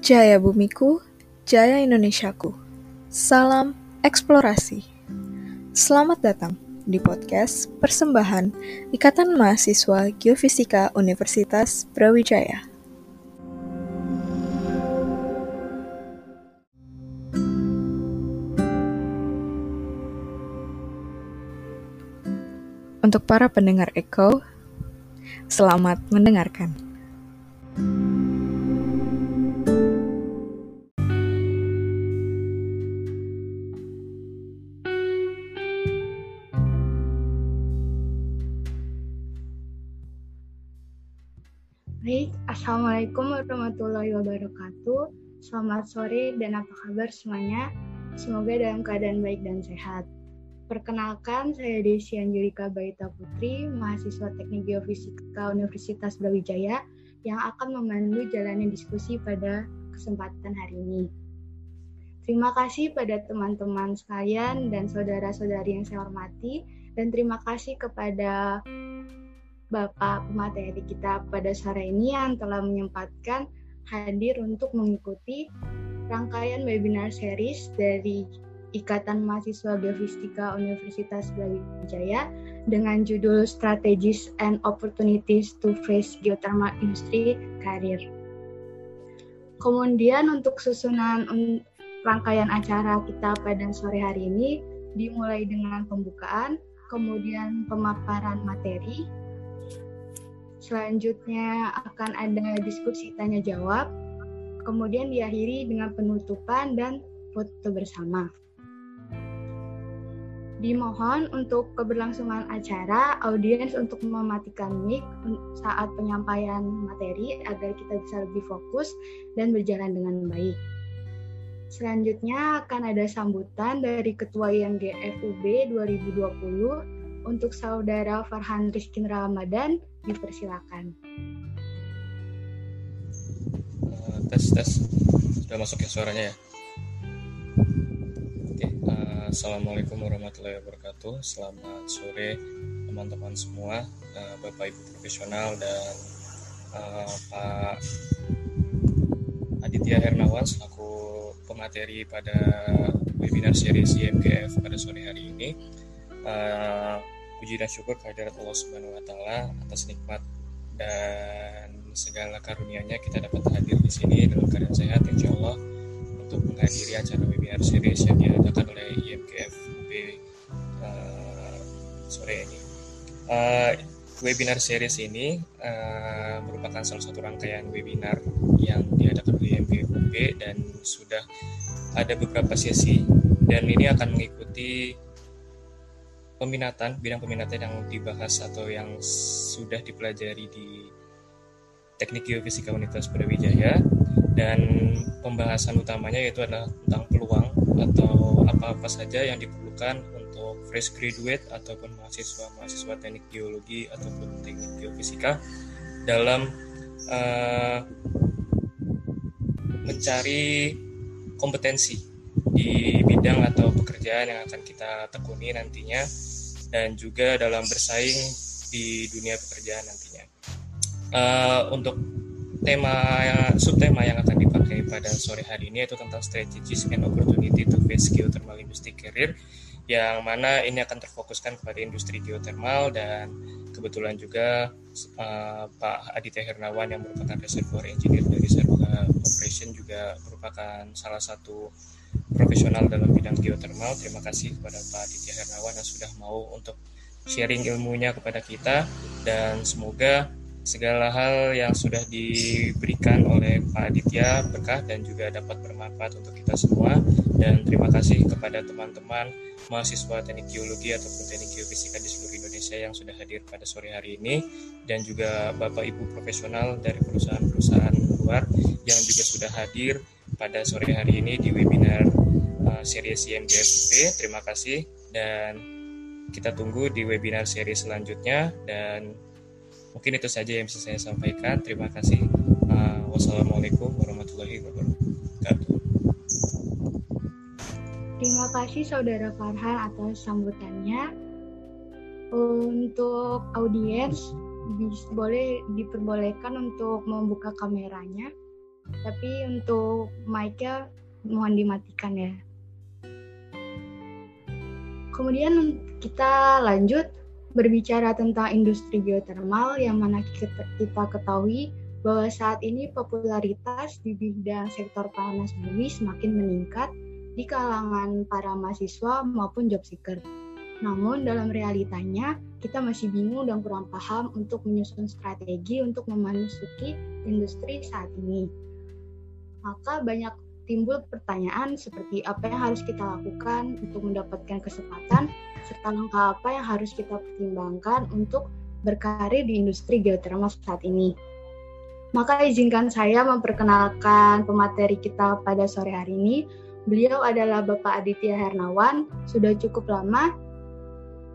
Jaya bumiku, jaya Indonesiaku. Salam eksplorasi. Selamat datang di podcast persembahan Ikatan Mahasiswa Geofisika Universitas Brawijaya. Untuk para pendengar Eko, selamat mendengarkan. Assalamualaikum warahmatullahi wabarakatuh. Selamat sore dan apa kabar semuanya? Semoga dalam keadaan baik dan sehat. Perkenalkan, saya Desi Angelika Baita Putri, mahasiswa Teknik Geofisika Universitas Brawijaya yang akan memandu jalannya diskusi pada kesempatan hari ini. Terima kasih pada teman-teman sekalian dan saudara-saudari yang saya hormati, dan terima kasih kepada Bapak pemateri kita pada sore ini yang telah menyempatkan hadir untuk mengikuti rangkaian webinar series dari Ikatan Mahasiswa Geofisika Universitas Brawijaya dengan judul Strategies and Opportunities to Face Geothermal Industry Career. Kemudian untuk susunan rangkaian acara kita pada sore hari ini dimulai dengan pembukaan, kemudian pemaparan materi, Selanjutnya akan ada diskusi tanya jawab, kemudian diakhiri dengan penutupan dan foto bersama. Dimohon untuk keberlangsungan acara, audiens untuk mematikan mic saat penyampaian materi agar kita bisa lebih fokus dan berjalan dengan baik. Selanjutnya akan ada sambutan dari Ketua IMG FUB 2020 untuk Saudara Farhan Rizkin Ramadan dipersilakan. Uh, tes tes sudah masuk ya suaranya ya. Oke, uh, assalamualaikum warahmatullahi wabarakatuh. Selamat sore teman-teman semua, uh, bapak ibu profesional dan Pak Aditya Hernawan selaku pemateri pada webinar series IMGF pada sore hari ini. Puji dan syukur kehadirat Allah Subhanahu wa taala atas nikmat dan segala karunia-Nya kita dapat hadir di sini dalam keadaan sehat insya Allah untuk menghadiri acara webinar series yang diadakan oleh IMGF UB uh, sore ini. Uh, webinar series ini uh, merupakan salah satu rangkaian webinar yang diadakan oleh IMGF UB dan sudah ada beberapa sesi dan ini akan mengikuti peminatan, bidang peminatan yang dibahas atau yang sudah dipelajari di Teknik Geofisika Universitas Brawijaya. Dan pembahasan utamanya yaitu adalah tentang peluang atau apa-apa saja yang diperlukan untuk fresh graduate ataupun mahasiswa-mahasiswa teknik geologi ataupun teknik geofisika dalam uh, mencari kompetensi di bidang atau pekerjaan yang akan kita tekuni nantinya dan juga dalam bersaing di dunia pekerjaan nantinya. Uh, untuk tema subtema yang akan dipakai pada sore hari ini yaitu tentang strategies and opportunity to face geothermal industry career yang mana ini akan terfokuskan kepada industri geothermal dan kebetulan juga uh, Pak Aditya Hernawan yang merupakan reservoir engineer dari Reservoir Operation juga merupakan salah satu profesional dalam bidang geothermal. Terima kasih kepada Pak Aditya Hernawan yang sudah mau untuk sharing ilmunya kepada kita. Dan semoga segala hal yang sudah diberikan oleh Pak Aditya berkah dan juga dapat bermanfaat untuk kita semua. Dan terima kasih kepada teman-teman mahasiswa teknik geologi ataupun teknik geofisika di seluruh Indonesia yang sudah hadir pada sore hari ini. Dan juga Bapak Ibu profesional dari perusahaan-perusahaan luar yang juga sudah hadir pada sore hari ini di webinar uh, series. Terima kasih dan kita tunggu di webinar seri selanjutnya dan mungkin itu saja yang bisa saya sampaikan. Terima kasih. Uh, wassalamualaikum warahmatullahi wabarakatuh. Terima kasih Saudara Farhan atas sambutannya. Untuk audiens boleh diperbolehkan untuk membuka kameranya. Tapi untuk mic-nya mohon dimatikan ya. Kemudian kita lanjut berbicara tentang industri geotermal yang mana kita ketahui bahwa saat ini popularitas di bidang sektor panas bumi semakin meningkat di kalangan para mahasiswa maupun job seeker. Namun dalam realitanya kita masih bingung dan kurang paham untuk menyusun strategi untuk memasuki industri saat ini. Maka banyak timbul pertanyaan seperti apa yang harus kita lakukan untuk mendapatkan kesempatan serta langkah apa yang harus kita pertimbangkan untuk berkarir di industri geotermal saat ini. Maka izinkan saya memperkenalkan pemateri kita pada sore hari ini. Beliau adalah Bapak Aditya Hernawan, sudah cukup lama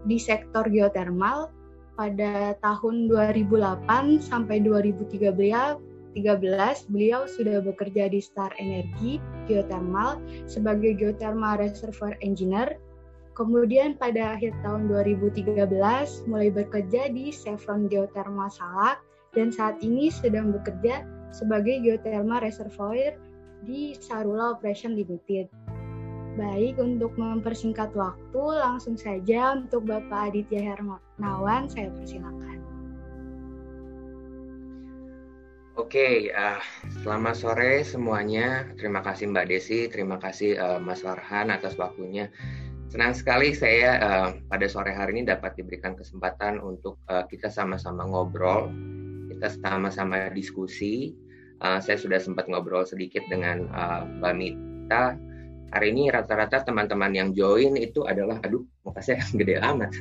di sektor geotermal pada tahun 2008 sampai 2013 2013, beliau sudah bekerja di Star Energy Geothermal sebagai Geothermal Reservoir Engineer. Kemudian pada akhir tahun 2013 mulai bekerja di Chevron Geothermal Salak dan saat ini sedang bekerja sebagai Geothermal Reservoir di Sarula Operation Limited. Baik, untuk mempersingkat waktu, langsung saja untuk Bapak Aditya Hermawan, saya persilakan. Oke, uh, selamat sore semuanya. Terima kasih Mbak Desi, terima kasih uh, Mas Farhan atas waktunya. Senang sekali saya uh, pada sore hari ini dapat diberikan kesempatan untuk uh, kita sama-sama ngobrol, kita sama-sama diskusi. Uh, saya sudah sempat ngobrol sedikit dengan uh, Mbak Mita. Hari ini rata-rata teman-teman yang join itu adalah, aduh, muka saya gede amat.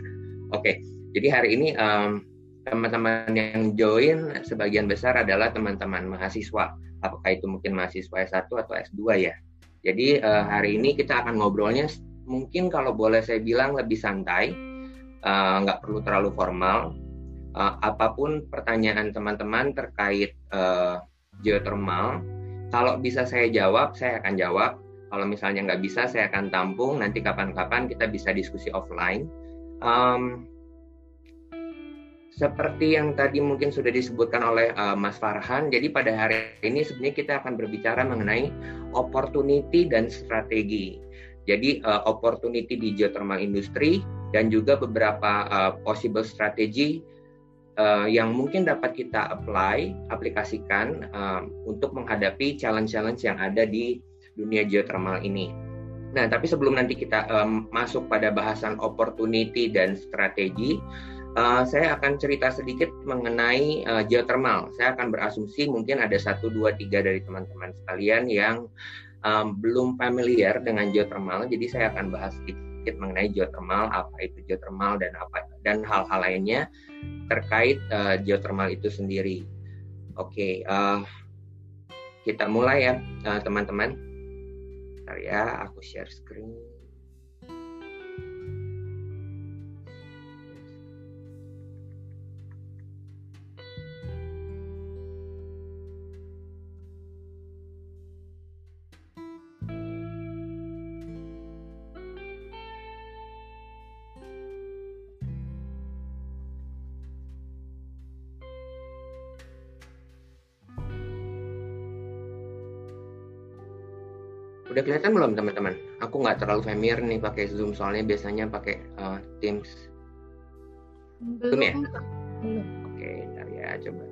Oke, jadi hari ini um, teman-teman yang join sebagian besar adalah teman-teman mahasiswa. Apakah itu mungkin mahasiswa S1 atau S2 ya. Jadi uh, hari ini kita akan ngobrolnya mungkin kalau boleh saya bilang lebih santai, uh, nggak perlu terlalu formal. Uh, apa pun pertanyaan teman-teman terkait uh, geothermal, kalau bisa saya jawab, saya akan jawab. Kalau misalnya nggak bisa, saya akan tampung. Nanti kapan-kapan kita bisa diskusi offline. Um, seperti yang tadi mungkin sudah disebutkan oleh uh, Mas Farhan, jadi pada hari ini sebenarnya kita akan berbicara mengenai opportunity dan strategi. Jadi uh, opportunity di geothermal industry dan juga beberapa uh, possible strategi uh, yang mungkin dapat kita apply, aplikasikan uh, untuk menghadapi challenge-challenge yang ada di dunia geothermal ini. Nah, tapi sebelum nanti kita um, masuk pada bahasan opportunity dan strategi, Uh, saya akan cerita sedikit mengenai uh, geothermal. Saya akan berasumsi mungkin ada satu, dua, tiga dari teman-teman sekalian yang um, belum familiar dengan geothermal. Jadi saya akan bahas sedikit mengenai geothermal, apa itu geothermal dan apa dan hal-hal lainnya terkait uh, geothermal itu sendiri. Oke, okay, uh, kita mulai ya teman-teman. Uh, ya, aku share screen. Udah kelihatan belum teman-teman? Aku nggak terlalu familiar nih pakai Zoom soalnya biasanya pakai uh, Teams. Belum, ya? Belum. Oke, ntar ya coba.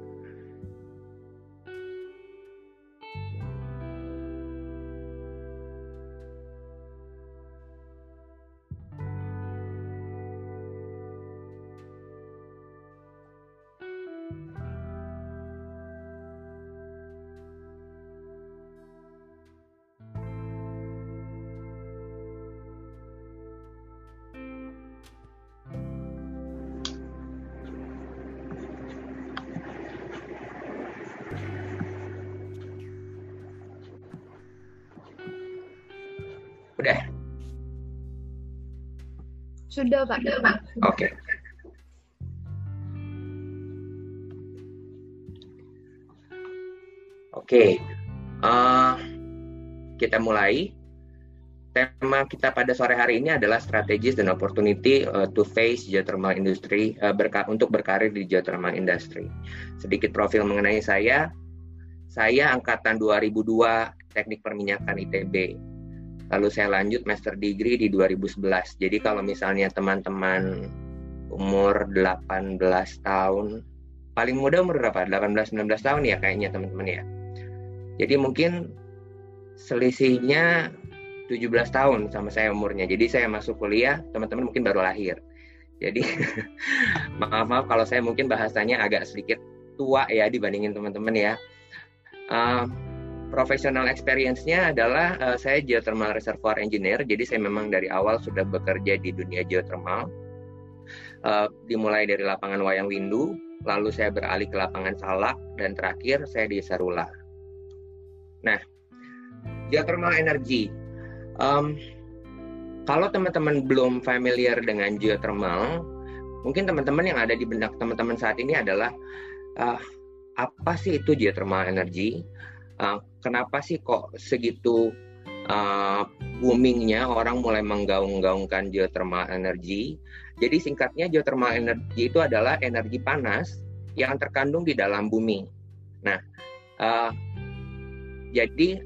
Sudah, Pak. Oke. Okay. Oke, okay. uh, eh, kita mulai. Tema kita pada sore hari ini adalah strategis dan opportunity uh, to face geothermal industry uh, berka untuk berkarir di geothermal industry. Sedikit profil mengenai saya, saya angkatan 2002 teknik perminyakan ITB. Lalu saya lanjut master degree di 2011. Jadi kalau misalnya teman-teman umur 18 tahun, paling muda umur berapa? 18-19 tahun ya kayaknya teman-teman ya. Jadi mungkin selisihnya 17 tahun sama saya umurnya. Jadi saya masuk kuliah, teman-teman mungkin baru lahir. Jadi maaf maaf kalau saya mungkin bahasanya agak sedikit tua ya dibandingin teman-teman ya. Uh, professional experience-nya adalah uh, saya geothermal reservoir engineer, jadi saya memang dari awal sudah bekerja di dunia geothermal. Uh, dimulai dari lapangan Wayang Windu, lalu saya beralih ke lapangan Salak, dan terakhir saya di Sarula. Nah, geothermal energy. Um, kalau teman-teman belum familiar dengan geothermal, mungkin teman-teman yang ada di benak teman-teman saat ini adalah uh, apa sih itu geothermal energy? uh, kenapa sih kok segitu uh, boomingnya orang mulai menggaung-gaungkan geothermal energy. Jadi singkatnya geothermal energy itu adalah energi panas yang terkandung di dalam bumi. Nah, uh, jadi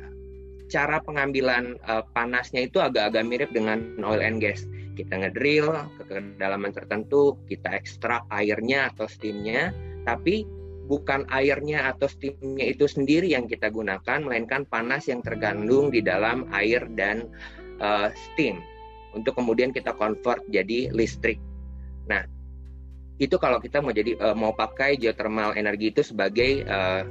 cara pengambilan uh, panasnya itu agak-agak mirip dengan oil and gas. Kita ngedrill ke kedalaman tertentu, kita ekstrak airnya atau steamnya, tapi bukan airnya atau steamnya itu sendiri yang kita gunakan, melainkan panas yang tergandung di dalam air dan uh, steam untuk kemudian kita convert jadi listrik. Nah, itu kalau kita mau jadi uh, mau pakai geothermal energi itu sebagai uh,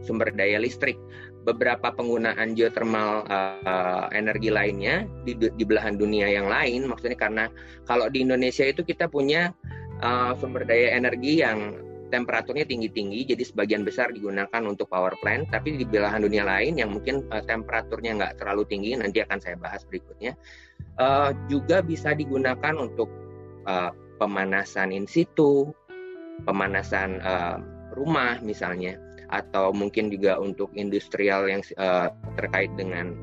sumber daya listrik. Beberapa penggunaan geothermal uh, energi lainnya di, di belahan dunia yang lain, maksudnya karena kalau di Indonesia itu kita punya uh, sumber daya energi yang temperaturnya tinggi-tinggi, jadi sebagian besar digunakan untuk power plant, tapi di belahan dunia lain yang mungkin uh, temperaturnya nggak terlalu tinggi, nanti akan saya bahas berikutnya, uh, juga bisa digunakan untuk uh, pemanasan in situ, pemanasan uh, rumah misalnya, atau mungkin juga untuk industrial yang uh, terkait dengan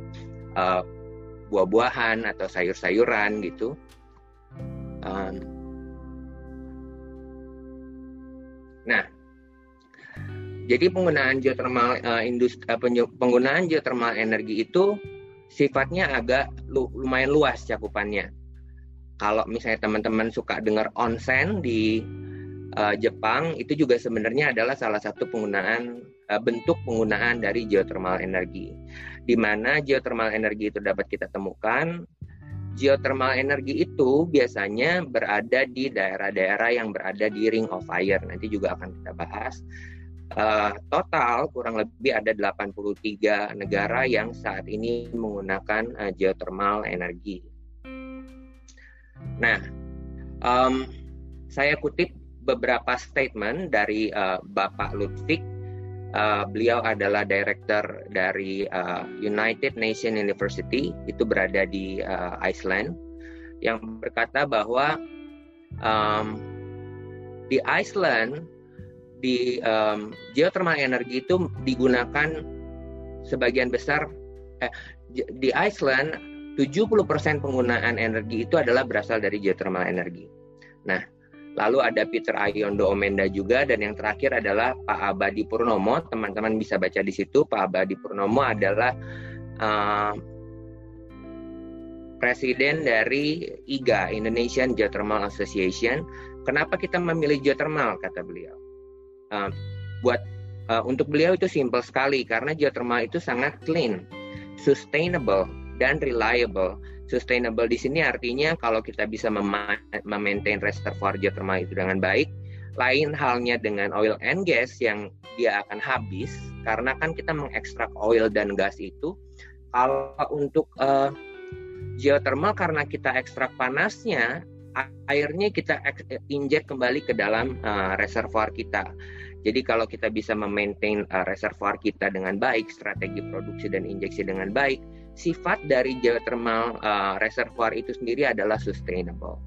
uh, buah-buahan atau sayur-sayuran gitu. Um, Nah, jadi penggunaan geothermal uh, industri uh, penggunaan geothermal energi itu sifatnya agak lu, lumayan luas cakupannya. Kalau misalnya teman-teman suka dengar onsen di uh, Jepang, itu juga sebenarnya adalah salah satu penggunaan uh, bentuk penggunaan dari geothermal energi. Di mana geothermal energi itu dapat kita temukan geothermal energi itu biasanya berada di daerah-daerah yang berada di ring of fire. Nanti juga akan kita bahas. Uh, total kurang lebih ada 83 negara yang saat ini menggunakan uh, geothermal energi. Nah, um, saya kutip beberapa statement dari uh, Bapak Ludwig Uh, beliau adalah director dari uh, United Nation University, itu berada di uh, Iceland, yang berkata bahwa um, di Iceland di um, geothermal energi itu digunakan sebagian besar eh, di Iceland 70% penggunaan energi itu adalah berasal dari geothermal energi. Nah, Lalu ada Peter Ayondo Omenda juga dan yang terakhir adalah Pak Abadi Purnomo. Teman-teman bisa baca di situ. Pak Abadi Purnomo adalah uh, presiden dari IGA Indonesian Geothermal Association. Kenapa kita memilih geothermal kata beliau? Uh, buat uh, untuk beliau itu simpel sekali karena geothermal itu sangat clean, sustainable dan reliable Sustainable di sini artinya kalau kita bisa memaintain reservoir geothermal itu dengan baik, lain halnya dengan oil and gas yang dia akan habis karena kan kita mengekstrak oil dan gas itu. Kalau untuk uh, geothermal karena kita ekstrak panasnya, airnya kita injek kembali ke dalam uh, reservoir kita. Jadi kalau kita bisa memaintain uh, reservoir kita dengan baik, strategi produksi dan injeksi dengan baik, sifat dari geothermal uh, reservoir itu sendiri adalah sustainable.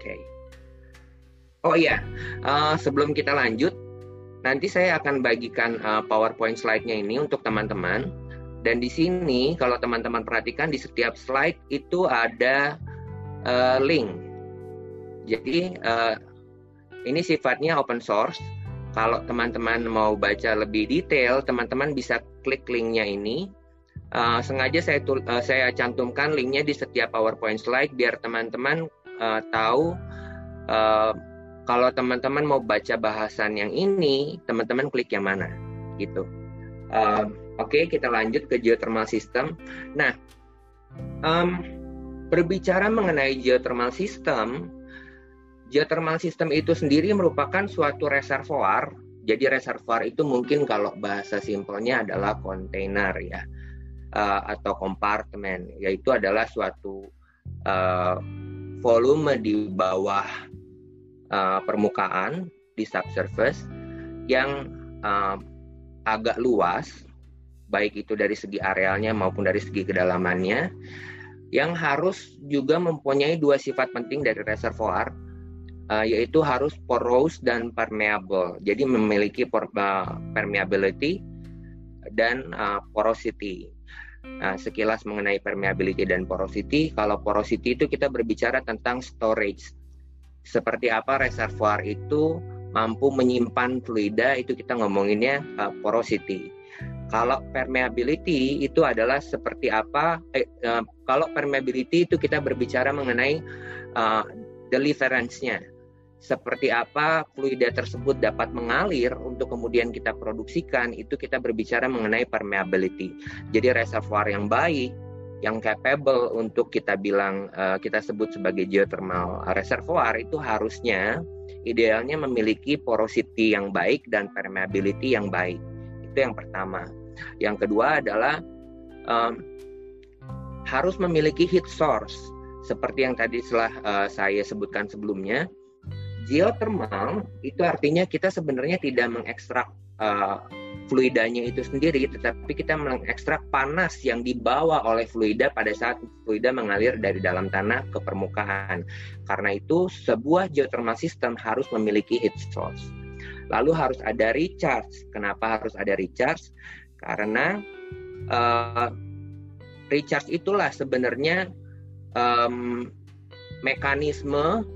Oke. Okay. Oh iya, uh, sebelum kita lanjut, nanti saya akan bagikan uh, PowerPoint slide-nya ini untuk teman-teman. Dan di sini, kalau teman-teman perhatikan di setiap slide itu ada uh, link. Jadi uh, ini sifatnya open source kalau teman-teman mau baca lebih detail, teman-teman bisa klik linknya ini. Uh, sengaja saya uh, saya cantumkan linknya di setiap PowerPoint slide biar teman-teman uh, tahu uh, kalau teman-teman mau baca bahasan yang ini, teman-teman klik yang mana, gitu. Uh, Oke, okay, kita lanjut ke geothermal system. Nah, um, berbicara mengenai geothermal system, geothermal system itu sendiri merupakan suatu reservoir. Jadi reservoir itu mungkin kalau bahasa simpelnya adalah kontainer ya, uh, atau kompartemen, yaitu adalah suatu uh, volume di bawah uh, permukaan di subsurface yang agak luas, baik itu dari segi arealnya maupun dari segi kedalamannya, yang harus juga mempunyai dua sifat penting dari reservoir, uh, yaitu harus porous dan permeable. Jadi memiliki permeability dan uh, porosity. Nah, sekilas mengenai permeability dan porosity, kalau porosity itu kita berbicara tentang storage seperti apa reservoir itu mampu menyimpan fluida itu kita ngomonginnya uh, porosity. Kalau permeability itu adalah seperti apa? Eh, uh, kalau permeability itu kita berbicara mengenai uh, deliverance-nya. Seperti apa fluida tersebut dapat mengalir untuk kemudian kita produksikan, itu kita berbicara mengenai permeability. Jadi reservoir yang baik yang capable untuk kita bilang uh, kita sebut sebagai geothermal reservoir itu harusnya idealnya memiliki porosity yang baik dan permeability yang baik. Itu yang pertama. Yang kedua adalah um, harus memiliki heat source seperti yang tadi setelah uh, saya sebutkan sebelumnya. Geothermal itu artinya kita sebenarnya tidak mengekstrak uh, fluidanya itu sendiri, tetapi kita mengekstrak panas yang dibawa oleh fluida pada saat fluida mengalir dari dalam tanah ke permukaan. Karena itu, sebuah geothermal system harus memiliki heat source. Lalu harus ada recharge. Kenapa harus ada recharge? Karena uh, recharge itulah sebenarnya um, mekanisme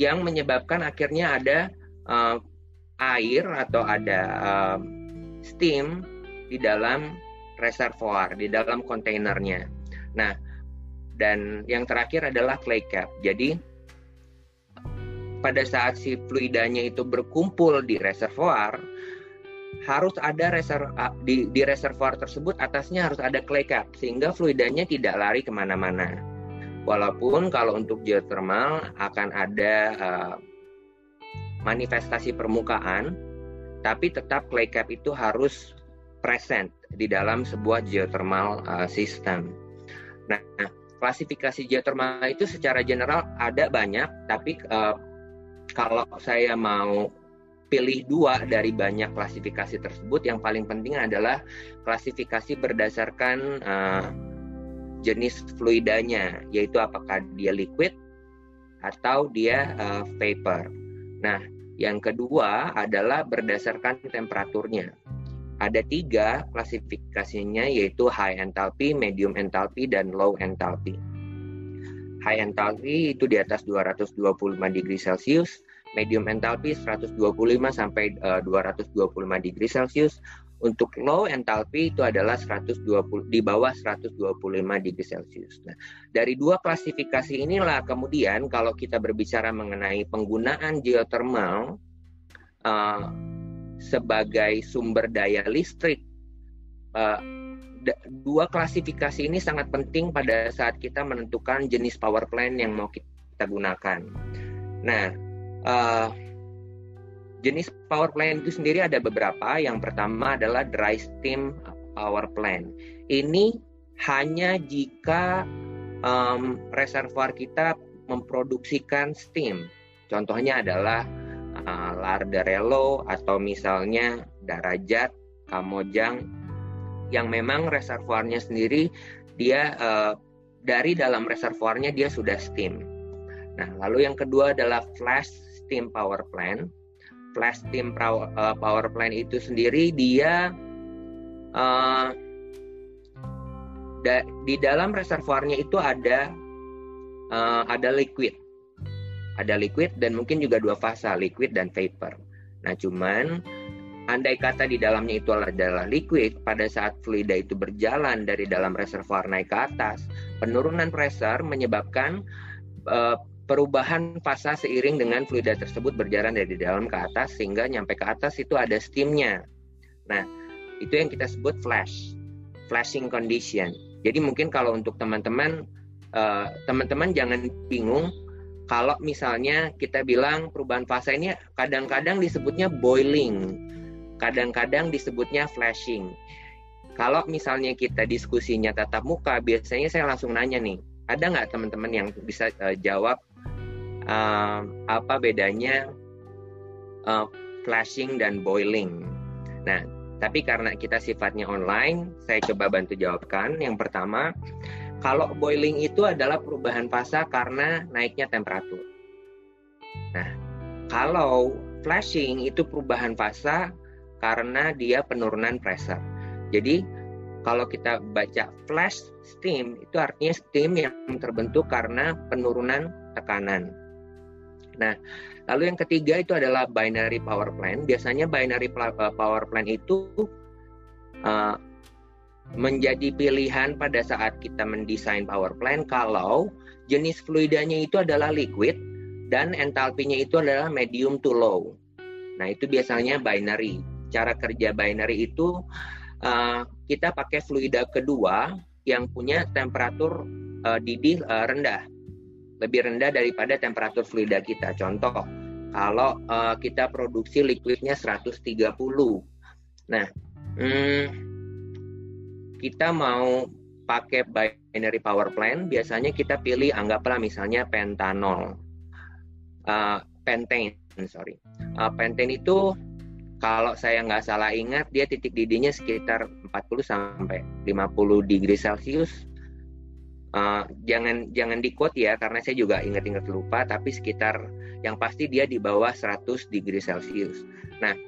yang menyebabkan akhirnya ada uh, air atau ada um, steam di dalam reservoir, di dalam kontainernya. Nah, dan yang terakhir adalah clay cap. Jadi pada saat si fluidanya itu berkumpul di reservoir, harus ada reser di, di reservoir tersebut atasnya harus ada clay cap sehingga fluidanya tidak lari ke mana-mana. Walaupun kalau untuk geothermal akan ada uh, manifestasi permukaan tapi tetap clay cap itu harus present di dalam sebuah geothermal uh, system. Nah, klasifikasi geothermal itu secara general ada banyak, tapi uh, kalau saya mau pilih dua dari banyak klasifikasi tersebut, yang paling penting adalah klasifikasi berdasarkan uh, jenis fluidanya, yaitu apakah dia liquid atau dia uh, vapor. Nah, yang kedua adalah berdasarkan temperaturnya. Ada tiga klasifikasinya yaitu high enthalpy, medium enthalpy, dan low enthalpy. High enthalpy itu di atas 225 degree Celcius, medium enthalpy 125 sampai 225 eh, degree Celcius. Untuk low enthalpy itu adalah 120 di bawah 125 degree Celcius. Nah, dari dua klasifikasi inilah kemudian kalau kita berbicara mengenai penggunaan geothermal uh, sebagai sumber daya listrik uh, dua klasifikasi ini sangat penting pada saat kita menentukan jenis power plant yang mau kita gunakan. Nah, uh, Jenis power plant itu sendiri ada beberapa. Yang pertama adalah dry steam power plant. Ini hanya jika um, reservoir kita memproduksikan steam. Contohnya adalah uh, Larderello atau misalnya Darajat, Kamojang yang memang reservoirnya sendiri dia uh, dari dalam reservoirnya dia sudah steam. Nah, lalu yang kedua adalah flash steam power plant flash steam eh, power plant itu sendiri dia uh, da, di dalam reservoirnya itu ada uh, ada liquid. Ada liquid dan mungkin juga dua fasa liquid dan vapor. Nah, cuman andai kata di dalamnya itu adalah liquid, pada saat fluida itu berjalan dari dalam reservoir naik ke atas, penurunan pressure menyebabkan uh, perubahan fasa seiring dengan fluida tersebut berjalan dari dalam ke atas sehingga nyampe ke atas itu ada steamnya. Nah, itu yang kita sebut flash, flashing condition. Jadi mungkin kalau untuk teman-teman, uh, teman-teman jangan bingung kalau misalnya kita bilang perubahan fasa ini kadang-kadang disebutnya boiling, kadang-kadang disebutnya flashing. Kalau misalnya kita diskusinya tatap muka, biasanya saya langsung nanya nih, ada nggak teman-teman yang bisa uh, jawab uh, apa bedanya uh, flashing dan boiling? Nah, tapi karena kita sifatnya online, saya coba bantu jawabkan. Yang pertama, kalau boiling itu adalah perubahan fasa karena naiknya temperatur. Nah, kalau flashing itu perubahan fasa karena dia penurunan pressure. Jadi, kalau kita baca flash steam itu artinya steam yang terbentuk karena penurunan tekanan. Nah, lalu yang ketiga itu adalah binary power plant. Biasanya binary power plant itu uh, menjadi pilihan pada saat kita mendesain power plant kalau jenis fluidanya itu adalah liquid dan entalpinya itu adalah medium to low. Nah, itu biasanya binary. Cara kerja binary itu uh, kita pakai fluida kedua yang punya temperatur uh, didih uh, rendah. Lebih rendah daripada temperatur fluida kita. Contoh, kalau uh, kita produksi liquidnya 130. Nah, hmm, kita mau pakai binary power plant, biasanya kita pilih anggaplah misalnya pentanol, uh, pentane, sorry. Uh, pentane itu kalau saya nggak salah ingat dia titik didihnya sekitar 40 sampai 50 degree Celcius. Uh, jangan jangan di quote ya karena saya juga ingat-ingat lupa tapi sekitar yang pasti dia di bawah 100 degree Celcius. Nah,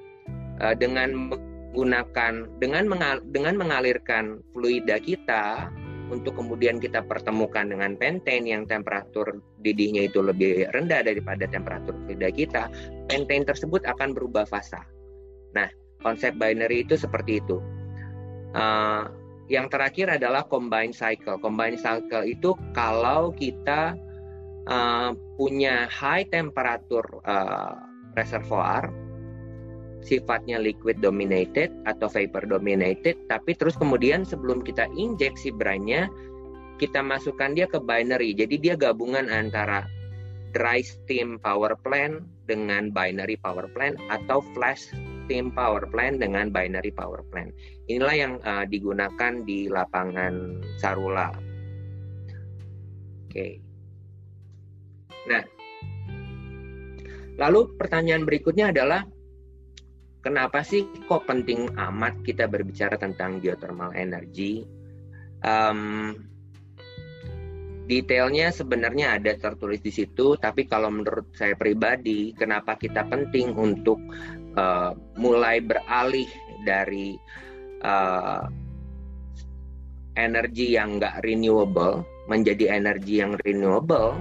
uh, dengan gunakan dengan mengal, dengan mengalirkan fluida kita untuk kemudian kita pertemukan dengan pentane yang temperatur didihnya itu lebih rendah daripada temperatur fluida kita, pentane tersebut akan berubah fasa. Nah, konsep binary itu seperti itu. Uh, yang terakhir adalah combined cycle. Combined cycle itu kalau kita uh, punya high temperatur uh, reservoir sifatnya liquid dominated atau vapor dominated, tapi terus kemudian sebelum kita injeksi brine kita masukkan dia ke binary. Jadi dia gabungan antara dry steam power plant dengan binary power plant atau flash steam power plant dengan binary power plant. Inilah yang uh, digunakan di lapangan Sarula. Oke. Okay. Nah, lalu pertanyaan berikutnya adalah kenapa sih kok penting amat kita berbicara tentang geothermal energy? Um, detailnya sebenarnya ada tertulis di situ, tapi kalau menurut saya pribadi, kenapa kita penting untuk uh, mulai beralih dari uh, energi yang nggak renewable menjadi energi yang renewable?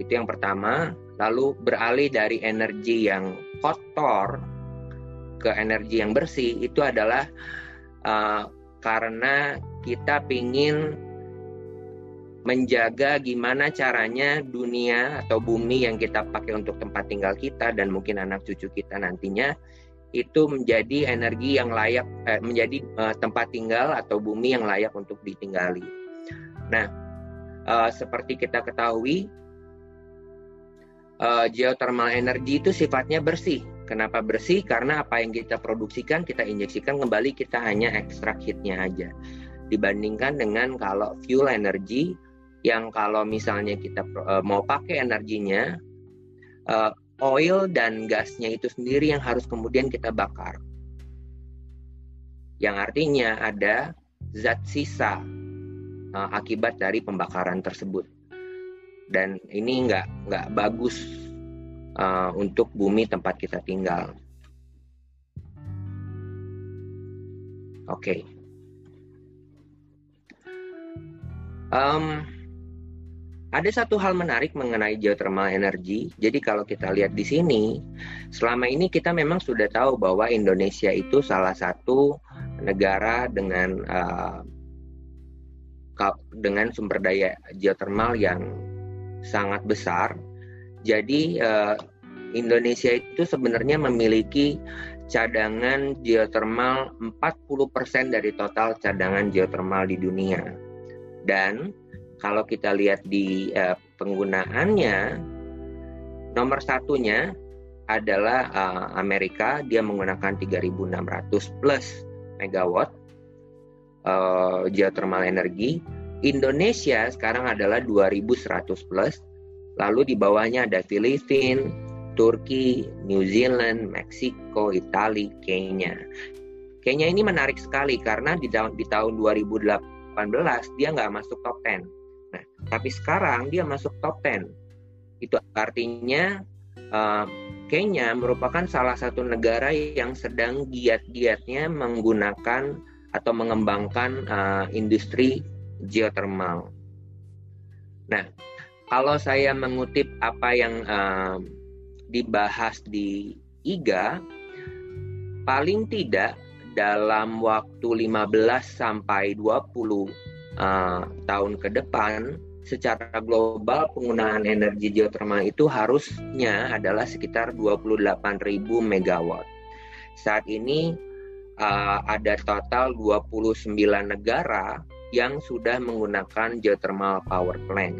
Itu yang pertama. Lalu beralih dari energi yang kotor ke energi yang bersih itu adalah uh, karena kita ingin menjaga gimana caranya dunia atau bumi yang kita pakai untuk tempat tinggal kita dan mungkin anak cucu kita nantinya itu menjadi energi yang layak eh, menjadi uh, tempat tinggal atau bumi yang layak untuk ditinggali. Nah, uh, seperti kita ketahui uh, geothermal energy itu sifatnya bersih Kenapa bersih? Karena apa yang kita produksikan kita injeksikan kembali kita hanya ekstrak heatnya aja. Dibandingkan dengan kalau fuel energy yang kalau misalnya kita uh, mau pakai energinya uh, oil dan gasnya itu sendiri yang harus kemudian kita bakar. Yang artinya ada zat sisa uh, akibat dari pembakaran tersebut. Dan ini nggak nggak bagus uh, untuk bumi tempat kita tinggal. Oke. Okay. Um, ada satu hal menarik mengenai geothermal energy. Jadi kalau kita lihat di sini, selama ini kita memang sudah tahu bahwa Indonesia itu salah satu negara dengan uh, dengan sumber daya geothermal yang sangat besar. Jadi uh, Indonesia itu sebenarnya memiliki cadangan geothermal 40% dari total cadangan geothermal di dunia. Dan kalau kita lihat di uh, penggunaannya, nomor satunya adalah uh, Amerika, dia menggunakan 3.600 plus megawatt uh, geothermal energi. Indonesia sekarang adalah 2.100 plus. Lalu di bawahnya ada Filipina, Turki, New Zealand, Meksiko, Italia, Kenya. Kenya ini menarik sekali karena di tahun di tahun 2018 dia nggak masuk top 10 Nah, tapi sekarang dia masuk top 10. Itu artinya uh, Kenya merupakan salah satu negara yang sedang giat-giatnya menggunakan atau mengembangkan uh, industri geothermal. Nah, kalau saya mengutip apa yang uh, dibahas di IGA, paling tidak dalam waktu 15 sampai 20 uh, tahun ke depan secara global penggunaan energi geothermal itu harusnya adalah sekitar 28.000 megawatt. Saat ini uh, ada total 29 negara yang sudah menggunakan geothermal power plant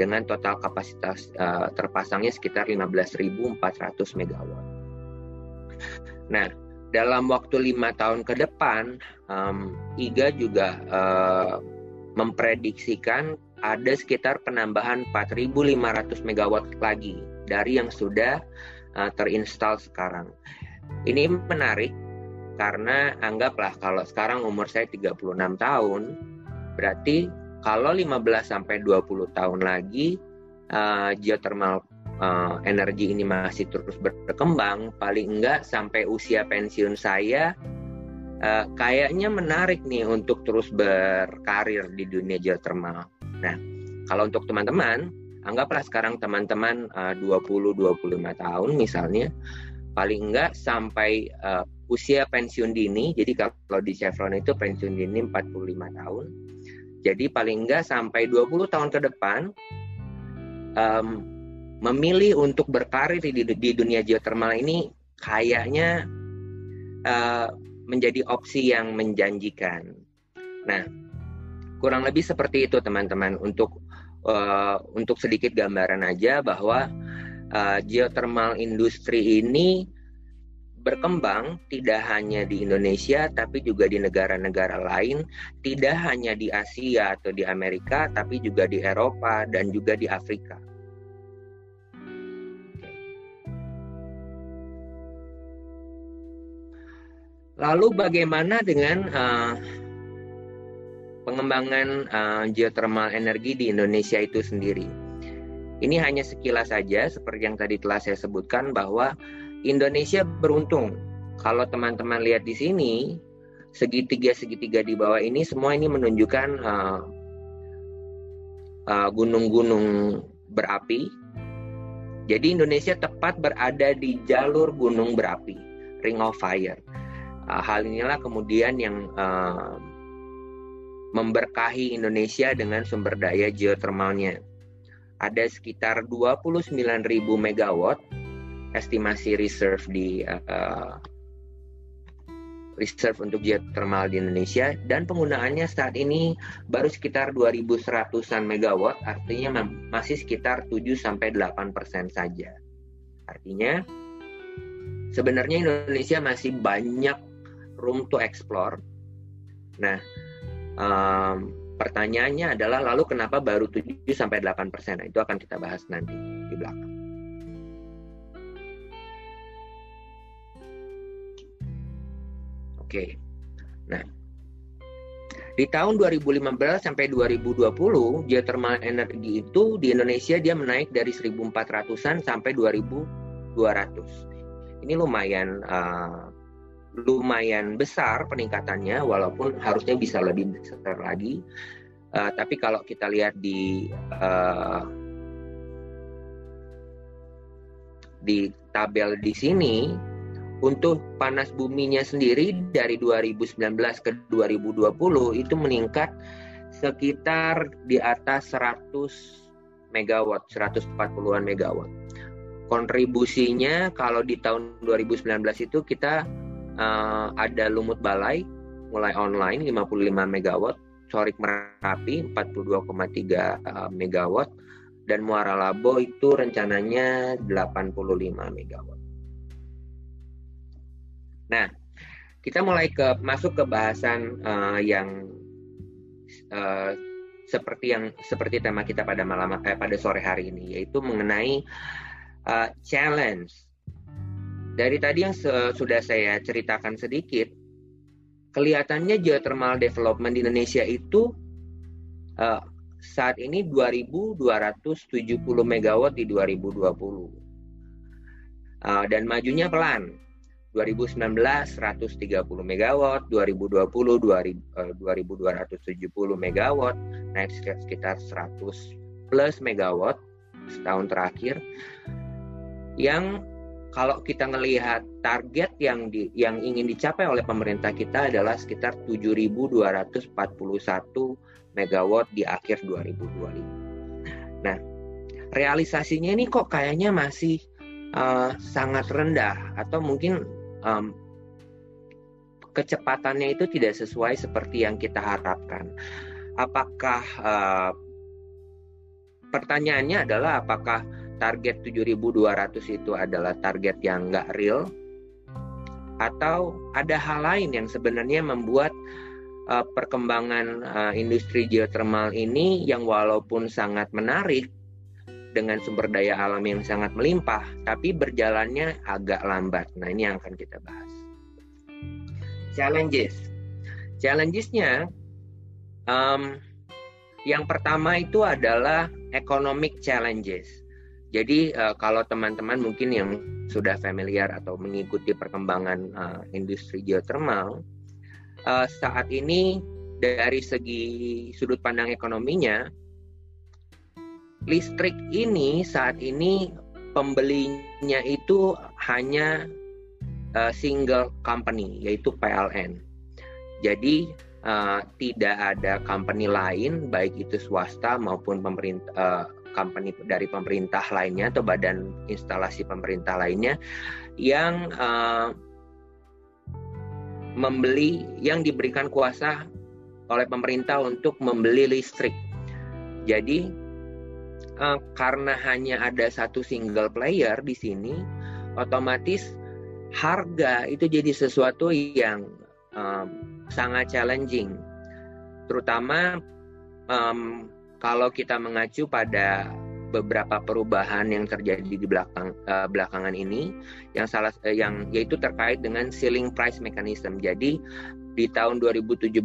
dengan total kapasitas uh, terpasangnya sekitar 15.400 megawatt. Nah, dalam waktu lima tahun ke depan, um, IGA juga uh, memprediksikan ada sekitar penambahan 4.500 megawatt lagi dari yang sudah uh, terinstal sekarang. Ini menarik karena anggaplah kalau sekarang umur saya 36 tahun, berarti kalau 15 sampai 20 tahun lagi uh, geothermal uh, energi ini masih terus berkembang, paling enggak sampai usia pensiun saya, kayaknya menarik nih untuk terus berkarir di dunia geothermal. Nah, kalau untuk teman-teman, anggaplah sekarang teman-teman uh, 20-25 tahun misalnya, paling enggak sampai uh, usia pensiun dini, jadi kalau di Chevron itu pensiun dini 45 tahun, jadi paling enggak sampai 20 tahun ke depan, um, memilih untuk berkarir di, di dunia geothermal ini kayaknya uh, menjadi opsi yang menjanjikan. Nah, kurang lebih seperti itu teman-teman. Untuk uh, untuk sedikit gambaran aja bahwa uh, geothermal industri ini berkembang tidak hanya di Indonesia tapi juga di negara-negara lain, tidak hanya di Asia atau di Amerika tapi juga di Eropa dan juga di Afrika. Lalu bagaimana dengan uh, pengembangan uh, geothermal energi di Indonesia itu sendiri? Ini hanya sekilas saja seperti yang tadi telah saya sebutkan bahwa Indonesia beruntung. Kalau teman-teman lihat di sini, segitiga-segitiga di bawah ini semua ini menunjukkan uh, uh, gunung-gunung berapi. Jadi Indonesia tepat berada di jalur gunung berapi, Ring of Fire. Uh, hal inilah kemudian yang uh, memberkahi Indonesia dengan sumber daya geothermalnya. Ada sekitar 29.000 megawatt estimasi reserve di uh, reserve untuk geothermal di Indonesia dan penggunaannya saat ini baru sekitar 2100-an megawatt artinya masih sekitar 7 sampai 8% saja. Artinya sebenarnya Indonesia masih banyak room to explore. Nah, um, pertanyaannya adalah lalu kenapa baru 7 sampai 8 persen? Nah, itu akan kita bahas nanti di belakang. Oke. Nah, di tahun 2015 sampai 2020, geothermal energi itu di Indonesia dia menaik dari 1.400-an sampai 2.200. Ini lumayan uh, lumayan besar peningkatannya walaupun harusnya bisa lebih besar lagi. Uh, tapi kalau kita lihat di uh, di tabel di sini untuk panas buminya sendiri dari 2019 ke 2020 itu meningkat sekitar di atas 100 megawatt, 140-an megawatt. Kontribusinya kalau di tahun 2019 itu kita uh, ada lumut balai mulai online 55 megawatt, Corik Merapi 42,3 uh, megawatt dan Muara Labo itu rencananya 85 megawatt. Nah, kita mulai ke masuk ke bahasan uh, yang uh, seperti yang seperti tema kita pada malam eh, pada sore hari ini yaitu mengenai uh, challenge. Dari tadi yang sudah saya ceritakan sedikit, kelihatannya geothermal development di Indonesia itu uh, saat ini 2.270 megawatt di 2020 uh, dan majunya pelan. 2019 130 megawatt 2020 2270 megawatt naik sekitar 100 plus megawatt setahun terakhir. Yang kalau kita melihat target yang di, yang ingin dicapai oleh pemerintah kita adalah sekitar 7.241 megawatt di akhir 2025. Nah, realisasinya ini kok kayaknya masih uh, sangat rendah atau mungkin um, kecepatannya itu tidak sesuai seperti yang kita harapkan. Apakah uh, pertanyaannya adalah apakah target 7.200 itu adalah target yang nggak real atau ada hal lain yang sebenarnya membuat uh, perkembangan uh, industri geothermal ini yang walaupun sangat menarik dengan sumber daya alam yang sangat melimpah tapi berjalannya agak lambat. Nah, ini yang akan kita bahas. Challenges. Challengesnya um, yang pertama itu adalah economic challenges jadi uh, kalau teman-teman mungkin yang sudah familiar atau mengikuti perkembangan uh, industri geothermal, uh, saat ini dari segi sudut pandang ekonominya, listrik ini saat ini pembelinya itu hanya uh, single company yaitu PLN. Jadi uh, tidak ada company lain baik itu swasta maupun pemerintah uh, company dari pemerintah lainnya atau badan instalasi pemerintah lainnya yang uh, membeli yang diberikan kuasa oleh pemerintah untuk membeli listrik. Jadi uh, karena hanya ada satu single player di sini, otomatis harga itu jadi sesuatu yang um, sangat challenging, terutama um, kalau kita mengacu pada beberapa perubahan yang terjadi di belakang uh, belakangan ini yang salah uh, yang yaitu terkait dengan ceiling price mechanism. Jadi di tahun 2017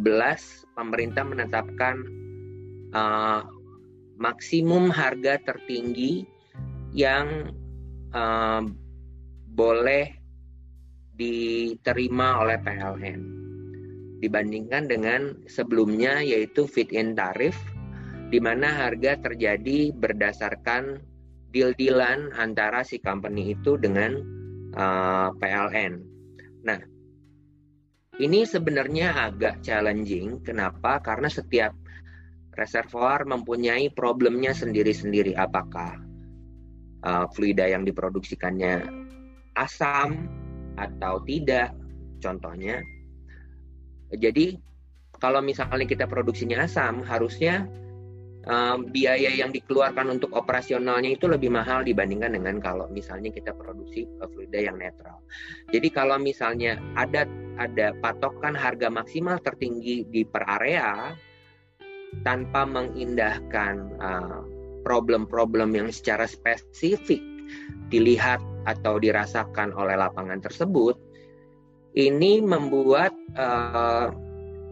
pemerintah menetapkan uh, maksimum harga tertinggi yang uh, boleh diterima oleh PLN dibandingkan dengan sebelumnya yaitu fit in tarif di mana harga terjadi berdasarkan deal-dealan antara si company itu dengan uh, PLN. Nah, ini sebenarnya agak challenging. Kenapa? Karena setiap reservoir mempunyai problemnya sendiri-sendiri. Apakah uh, fluida yang diproduksikannya asam atau tidak? Contohnya. Jadi kalau misalnya kita produksinya asam, harusnya um, biaya yang dikeluarkan untuk operasionalnya itu lebih mahal dibandingkan dengan kalau misalnya kita produksi fluida yang netral. Jadi kalau misalnya ada ada patokan harga maksimal tertinggi di per area tanpa mengindahkan problem-problem uh, yang secara spesifik dilihat atau dirasakan oleh lapangan tersebut, ini membuat uh,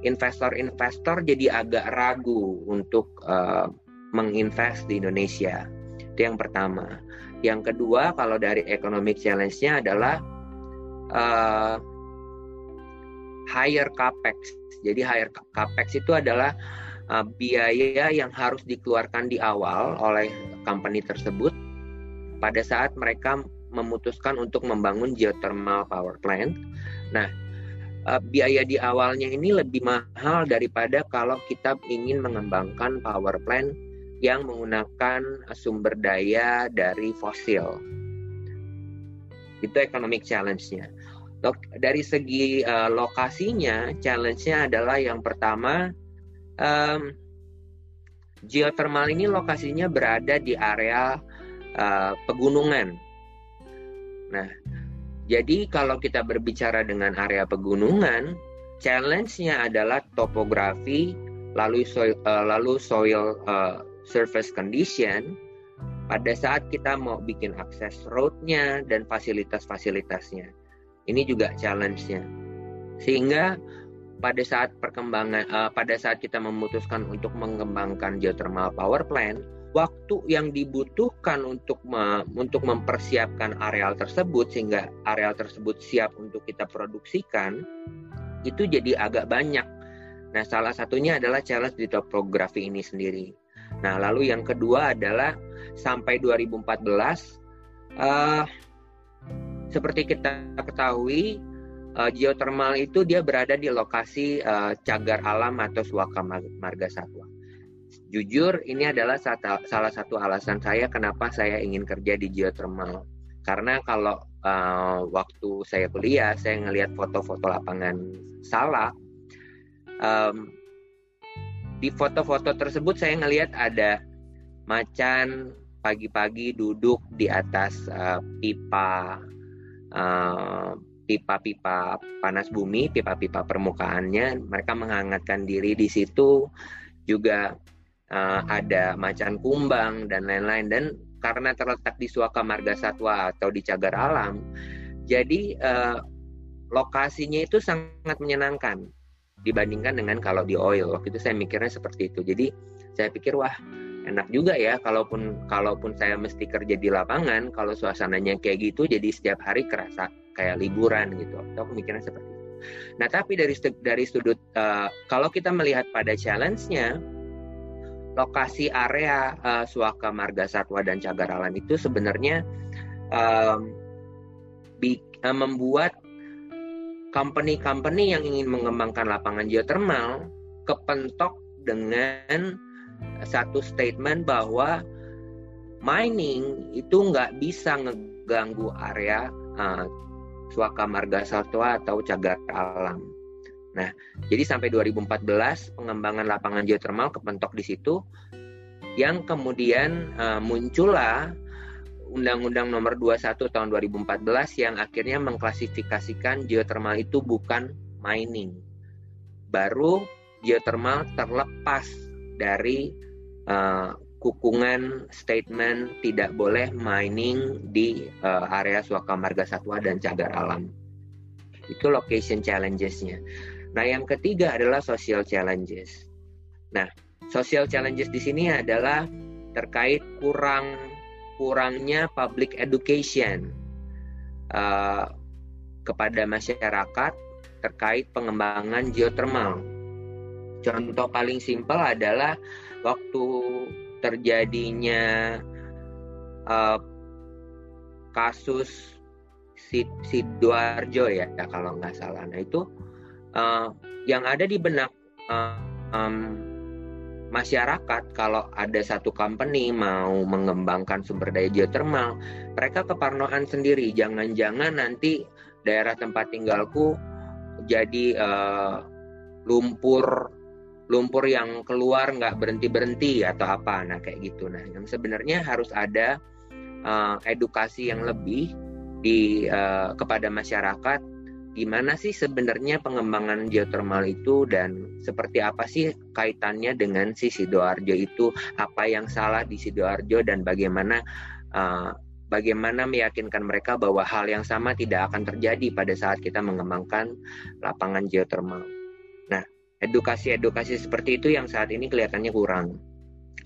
investor-investor jadi agak ragu untuk uh, menginvest di Indonesia. Itu yang pertama. Yang kedua, kalau dari economic challenge-nya adalah uh, higher capex. Jadi higher capex itu adalah uh, biaya yang harus dikeluarkan di awal oleh company tersebut pada saat mereka memutuskan untuk membangun geothermal power plant. Nah, uh, biaya di awalnya ini lebih mahal daripada kalau kita ingin mengembangkan power plant yang menggunakan sumber daya dari fosil. Itu economic challenge-nya. Dari segi uh, lokasinya, challenge-nya adalah yang pertama, um, geothermal ini lokasinya berada di area uh, pegunungan. Nah, jadi kalau kita berbicara dengan area pegunungan, challenge-nya adalah topografi, lalu soil, uh, lalu soil uh, surface condition. Pada saat kita mau bikin akses road-nya dan fasilitas-fasilitasnya, ini juga challenge-nya. Sehingga pada saat perkembangan, uh, pada saat kita memutuskan untuk mengembangkan geothermal power plant, waktu yang dibutuhkan untuk me, untuk mempersiapkan areal tersebut sehingga areal tersebut siap untuk kita produksikan itu jadi agak banyak. Nah, salah satunya adalah challenge di topografi ini sendiri. Nah, lalu yang kedua adalah sampai 2014 uh, seperti kita ketahui uh, geothermal itu dia berada di lokasi uh, cagar alam atau suaka marga satwa jujur ini adalah salah satu alasan saya kenapa saya ingin kerja di geothermal. Karena kalau uh, waktu saya kuliah, saya ngelihat foto-foto lapangan salak. Um, di foto-foto tersebut saya ngelihat ada macan pagi-pagi duduk di atas uh, pipa uh, pipa-pipa panas bumi, pipa-pipa permukaannya. Mereka menghangatkan diri di situ. Juga uh, ada macan kumbang dan lain-lain dan karena terletak di Suaka Marga Satwa atau di cagar alam, jadi uh, lokasinya itu sangat menyenangkan dibandingkan dengan kalau di oil. Waktu itu saya mikirnya seperti itu. Jadi saya pikir wah enak juga ya kalaupun kalaupun saya mesti kerja di lapangan kalau suasananya kayak gitu jadi setiap hari kerasa kayak liburan gitu. Aku mikirnya seperti itu. Nah tapi dari dari sudut uh, kalau kita melihat pada challenge-nya lokasi area uh, Suaka Marga Satwa dan Cagar Alam itu sebenarnya um, bi, uh, membuat company-company yang ingin mengembangkan lapangan geothermal kepentok dengan satu statement bahwa mining itu nggak bisa ngeganggu area uh, Suaka Marga Satwa atau Cagar Alam. Nah, jadi sampai 2014 pengembangan lapangan geothermal kepentok di situ yang kemudian uh, muncullah Undang-Undang Nomor 21 tahun 2014 yang akhirnya mengklasifikasikan geothermal itu bukan mining. Baru geothermal terlepas dari uh, kukungan statement tidak boleh mining di uh, area Suaka Marga Satwa dan Cagar Alam. Itu location challenges-nya. Nah, yang ketiga adalah social challenges. Nah, social challenges di sini adalah terkait kurang kurangnya public education uh, kepada masyarakat terkait pengembangan geothermal. Contoh paling simpel adalah waktu terjadinya uh, kasus Sidoarjo ya kalau nggak salah. Nah itu uh, yang ada di benak uh, um, masyarakat kalau ada satu company mau mengembangkan sumber daya geothermal, mereka keparnoan sendiri. Jangan-jangan nanti daerah tempat tinggalku jadi uh, lumpur lumpur yang keluar nggak berhenti berhenti atau apa nah kayak gitu nah yang sebenarnya harus ada uh, edukasi yang lebih di uh, kepada masyarakat gimana sih sebenarnya pengembangan geothermal itu dan seperti apa sih kaitannya dengan si sidoarjo itu apa yang salah di sidoarjo dan bagaimana uh, bagaimana meyakinkan mereka bahwa hal yang sama tidak akan terjadi pada saat kita mengembangkan lapangan geothermal. Nah, edukasi-edukasi seperti itu yang saat ini kelihatannya kurang.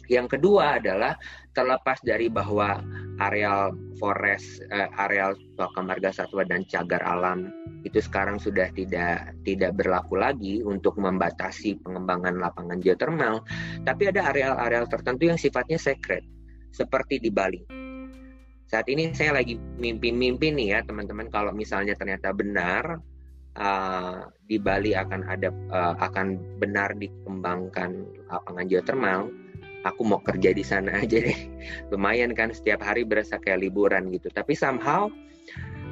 Yang kedua adalah terlepas dari bahwa areal forest, uh, areal Toka Marga Satwa dan cagar alam itu sekarang sudah tidak tidak berlaku lagi untuk membatasi pengembangan lapangan geothermal, tapi ada areal-areal tertentu yang sifatnya secret seperti di Bali. Saat ini saya lagi mimpi-mimpi nih ya teman-teman kalau misalnya ternyata benar uh, di Bali akan ada uh, akan benar dikembangkan lapangan geothermal, aku mau kerja di sana aja deh. Lumayan kan setiap hari berasa kayak liburan gitu. Tapi somehow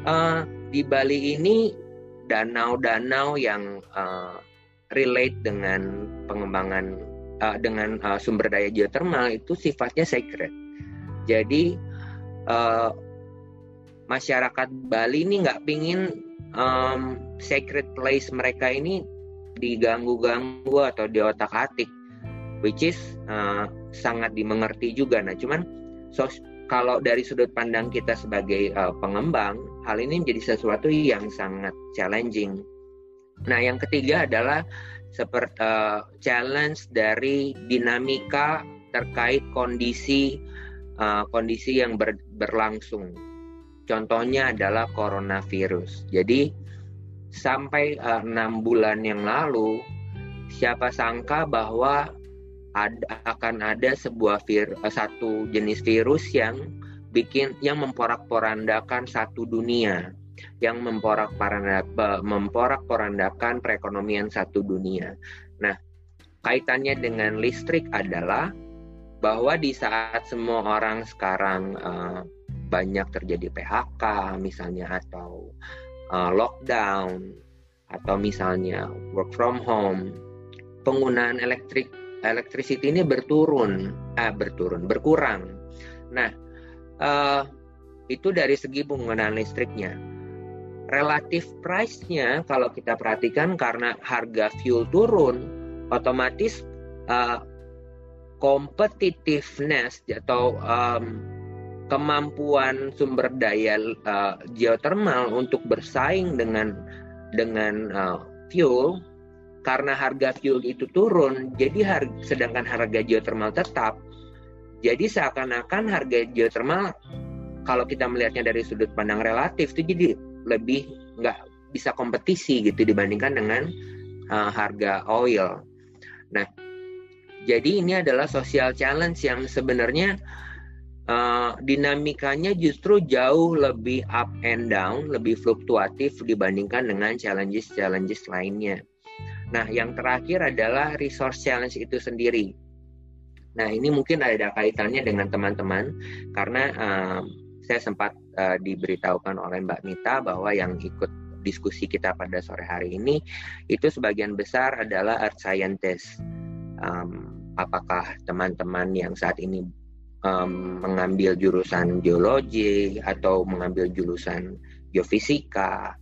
uh, di Bali ini danau-danau yang uh, relate dengan pengembangan uh, dengan uh, sumber daya geothermal itu sifatnya sacred. Jadi uh, masyarakat Bali ini nggak pingin um, sacred place mereka ini diganggu-ganggu atau diotak-atik, which is uh, sangat dimengerti juga. Nah, cuman so, kalau dari sudut pandang kita sebagai uh, pengembang, hal ini menjadi sesuatu yang sangat challenging. Nah, yang ketiga adalah seperti uh, challenge dari dinamika terkait kondisi uh, kondisi yang ber, berlangsung. Contohnya adalah coronavirus. Jadi sampai uh, enam bulan yang lalu, siapa sangka bahwa ada, akan ada sebuah vir, uh, satu jenis virus yang bikin yang memporak-porandakan satu dunia, yang memporak-porandakan memporak-porandakan perekonomian satu dunia. Nah, kaitannya dengan listrik adalah bahwa di saat semua orang sekarang uh, banyak terjadi PHK misalnya atau uh, lockdown atau misalnya work from home penggunaan elektrik electricity ini berturun. Eh berturun berkurang. Nah uh, itu dari segi penggunaan listriknya. Relatif price-nya kalau kita perhatikan karena harga fuel turun otomatis uh, competitiveness atau um, kemampuan sumber daya uh, geothermal untuk bersaing dengan dengan uh, fuel karena harga fuel itu turun jadi harga, sedangkan harga geothermal tetap jadi seakan-akan harga geothermal kalau kita melihatnya dari sudut pandang relatif itu jadi lebih nggak bisa kompetisi gitu dibandingkan dengan uh, harga oil. Nah, jadi ini adalah social challenge yang sebenarnya uh, dinamikanya justru jauh lebih up and down, lebih fluktuatif dibandingkan dengan challenges-challenges lainnya. Nah, yang terakhir adalah resource challenge itu sendiri. Nah, ini mungkin ada kaitannya dengan teman-teman karena uh, saya sempat uh, diberitahukan oleh Mbak Mita bahwa yang ikut diskusi kita pada sore hari ini itu sebagian besar adalah earth scientist. Um, apakah teman-teman yang saat ini um, mengambil jurusan geologi atau mengambil jurusan geofisika.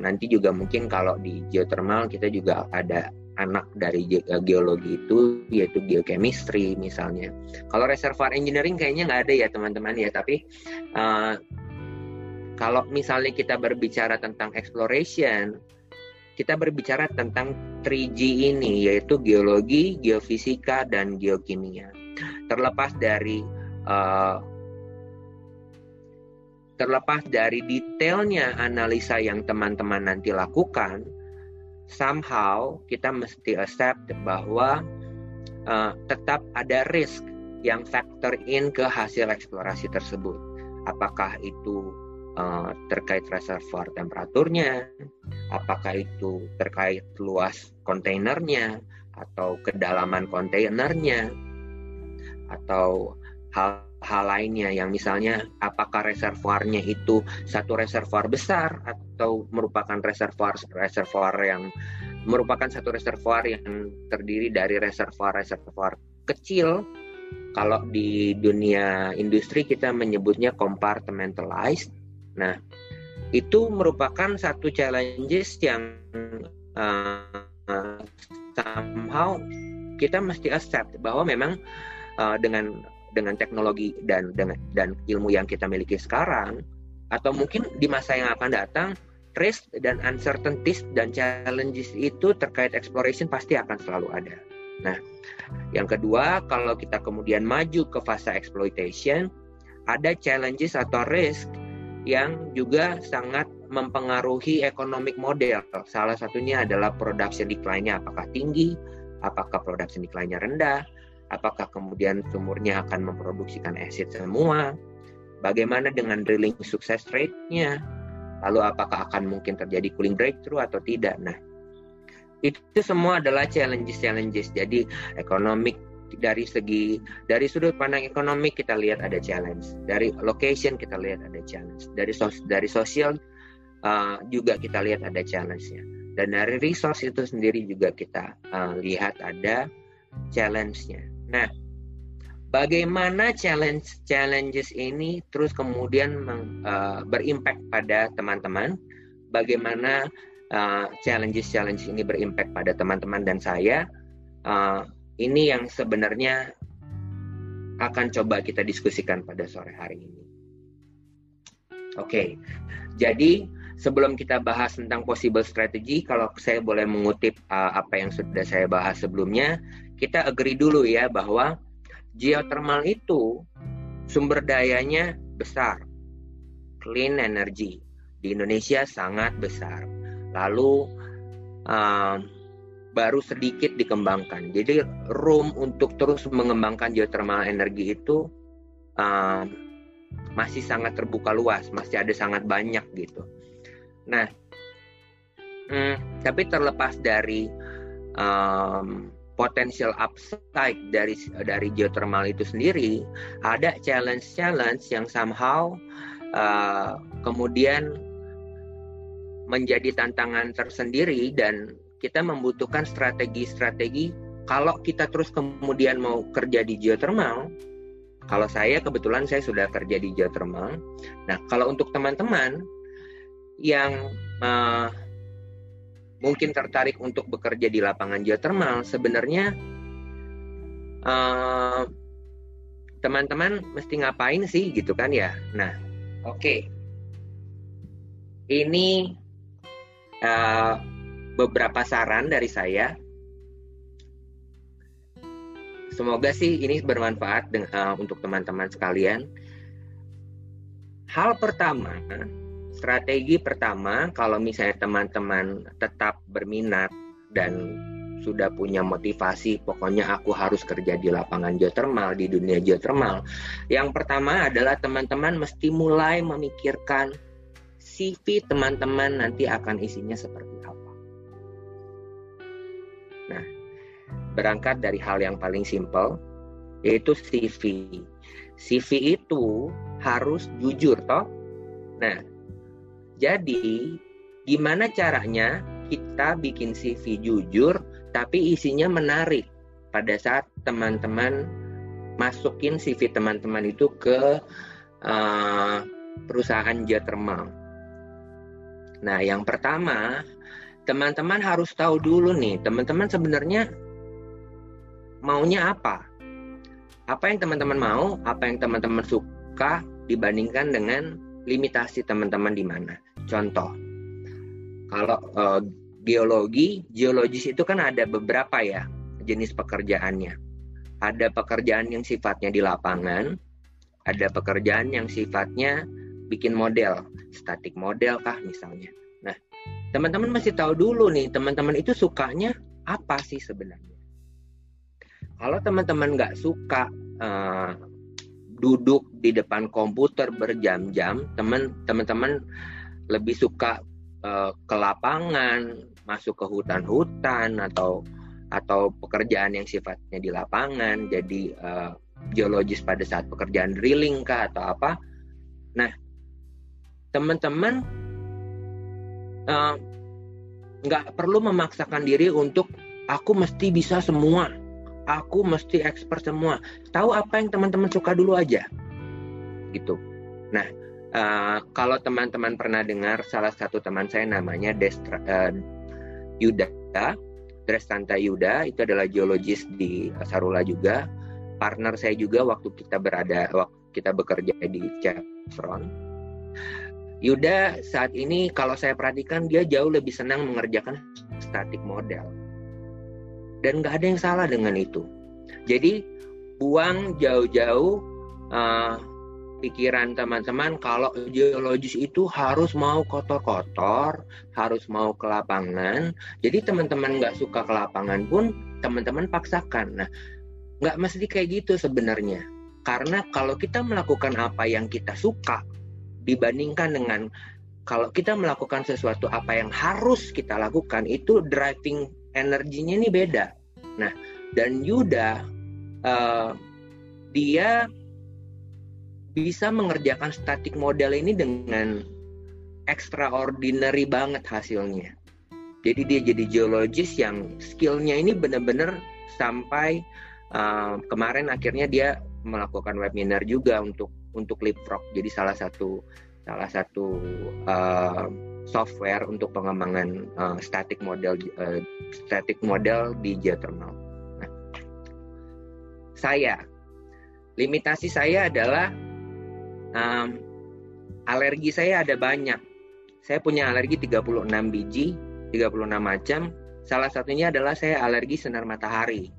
Nanti juga mungkin kalau di geothermal kita juga ada anak dari ge geologi itu yaitu geochemistry misalnya. Kalau reservoir engineering kayaknya nggak ada ya teman-teman ya, tapi uh, kalau misalnya kita berbicara tentang exploration, kita berbicara tentang 3G ini yaitu geologi, geofisika dan geokimia. Terlepas dari uh, terlepas dari detailnya analisa yang teman-teman nanti lakukan, somehow kita mesti accept bahwa uh, tetap ada risk yang factor in ke hasil eksplorasi tersebut. Apakah itu uh, terkait reservoir temperaturnya, apakah itu terkait luas kontainernya atau kedalaman kontainernya atau hal-hal lainnya yang misalnya apakah reservoirnya itu satu reservoir besar atau merupakan reservoir reservoir yang merupakan satu reservoir yang terdiri dari reservoir-reservoir kecil. Kalau di dunia industri kita menyebutnya compartmentalized. Nah, itu merupakan satu challenges yang uh, somehow kita mesti accept bahwa memang uh, dengan dengan teknologi dan dengan dan ilmu yang kita miliki sekarang atau mungkin di masa yang akan datang risk dan uncertainties dan challenges itu terkait exploration pasti akan selalu ada. Nah, yang kedua kalau kita kemudian maju ke fase exploitation ada challenges atau risk yang juga sangat mempengaruhi economic model. Salah satunya adalah production decline-nya apakah tinggi, apakah production decline-nya rendah, apakah kemudian sumurnya akan memproduksikan acid semua, bagaimana dengan drilling success rate-nya, lalu apakah akan mungkin terjadi cooling breakthrough atau tidak. Nah, itu semua adalah challenges-challenges. Jadi economic dari segi dari sudut pandang ekonomi kita lihat ada challenge. Dari location kita lihat ada challenge. Dari sos, dari sosial uh, juga kita lihat ada challenge-nya. Dan dari resource itu sendiri juga kita uh, lihat ada challenge-nya nah bagaimana challenge challenges ini terus kemudian meng, uh, berimpact pada teman-teman bagaimana uh, challenges challenges ini berimpact pada teman-teman dan saya uh, ini yang sebenarnya akan coba kita diskusikan pada sore hari ini. Oke, jadi sebelum kita bahas tentang possible strategy, kalau saya boleh mengutip uh, apa yang sudah saya bahas sebelumnya, kita agree dulu ya bahwa geothermal itu sumber dayanya besar, clean energy di Indonesia sangat besar. Lalu um, baru sedikit dikembangkan. Jadi room untuk terus mengembangkan geothermal energi itu uh, masih sangat terbuka luas, masih ada sangat banyak gitu. Nah, hmm, tapi terlepas dari um, potensial upside dari dari geothermal itu sendiri, ada challenge-challenge yang somehow uh, kemudian menjadi tantangan tersendiri dan kita membutuhkan strategi-strategi. Kalau kita terus kemudian mau kerja di geothermal kalau saya kebetulan saya sudah kerja di geothermal. Nah kalau untuk teman-teman yang uh, mungkin tertarik untuk bekerja di lapangan geothermal sebenarnya uh, teman-teman mesti ngapain sih gitu kan ya nah oke okay. ini uh, beberapa saran dari saya. Semoga sih ini bermanfaat dengan, uh, untuk teman-teman sekalian. Hal pertama, strategi pertama kalau misalnya teman-teman tetap berminat dan sudah punya motivasi, pokoknya aku harus kerja di lapangan geothermal, di dunia geothermal. Yang pertama adalah teman-teman mesti mulai memikirkan CV teman-teman nanti akan isinya seperti apa. Nah, berangkat dari hal yang paling simpel, yaitu CV. CV itu harus jujur, toh. Nah, jadi gimana caranya kita bikin CV jujur, tapi isinya menarik pada saat teman-teman masukin CV teman-teman itu ke uh, perusahaan geothermal. Nah, yang pertama teman-teman harus tahu dulu nih, teman-teman sebenarnya maunya apa? Apa yang teman-teman mau, apa yang teman-teman suka dibandingkan dengan limitasi teman-teman di mana. Contoh, kalau uh, geologi, geologis itu kan ada beberapa ya jenis pekerjaannya. Ada pekerjaan yang sifatnya di lapangan, ada pekerjaan yang sifatnya bikin model, static model kah misalnya. Teman-teman masih tahu dulu nih teman-teman itu sukanya apa sih sebenarnya? Kalau teman-teman nggak suka uh, duduk di depan komputer berjam-jam teman teman-teman lebih suka uh, ke lapangan masuk ke hutan-hutan atau atau pekerjaan yang sifatnya di lapangan jadi uh, geologis pada saat pekerjaan drilling kah atau apa nah teman-teman Eh, nggak uh, perlu memaksakan diri untuk aku mesti bisa semua, aku mesti expert semua. Tahu apa yang teman-teman suka dulu aja, gitu. Nah, uh, kalau teman-teman pernah dengar salah satu teman saya namanya Destra, uh, Yuda, Drestanta Yuda, itu adalah geologis di Sarula juga. Partner saya juga waktu kita berada, waktu kita bekerja di Chevron Yuda saat ini kalau saya perhatikan dia jauh lebih senang mengerjakan static model. Dan nggak ada yang salah dengan itu. Jadi buang jauh-jauh uh, pikiran teman-teman kalau geologis itu harus mau kotor-kotor, harus mau ke lapangan. Jadi teman-teman nggak suka ke lapangan pun teman-teman paksakan. Nah, nggak mesti kayak gitu sebenarnya. Karena kalau kita melakukan apa yang kita suka dibandingkan dengan kalau kita melakukan sesuatu apa yang harus kita lakukan itu driving energinya ini beda. Nah, dan Yuda uh, dia bisa mengerjakan static model ini dengan extraordinary banget hasilnya. Jadi dia jadi geologis yang skillnya ini benar-benar sampai uh, kemarin akhirnya dia melakukan webinar juga untuk untuk Leapfrog. Jadi salah satu salah satu uh, software untuk pengembangan uh, static model uh, static model di geothermal. Nah, saya limitasi saya adalah um, alergi saya ada banyak. Saya punya alergi 36 biji, 36 macam. Salah satunya adalah saya alergi sinar matahari.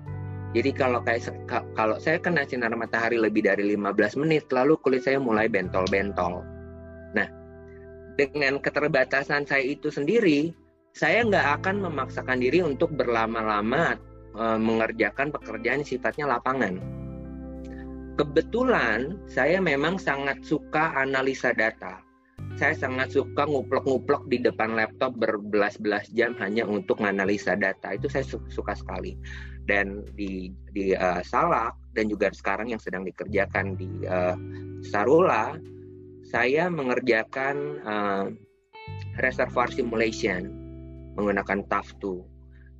Jadi kalau kayak kalau saya kena sinar matahari lebih dari 15 menit, lalu kulit saya mulai bentol-bentol. Nah, dengan keterbatasan saya itu sendiri, saya nggak akan memaksakan diri untuk berlama-lama e, mengerjakan pekerjaan sifatnya lapangan kebetulan saya memang sangat suka analisa data. Saya sangat suka nguplok-nguplok di depan laptop berbelas-belas jam hanya untuk menganalisa data. Itu saya suka sekali. Dan di di uh, Salak dan juga sekarang yang sedang dikerjakan di uh, Sarula, saya mengerjakan uh, reservoir simulation menggunakan TAF2.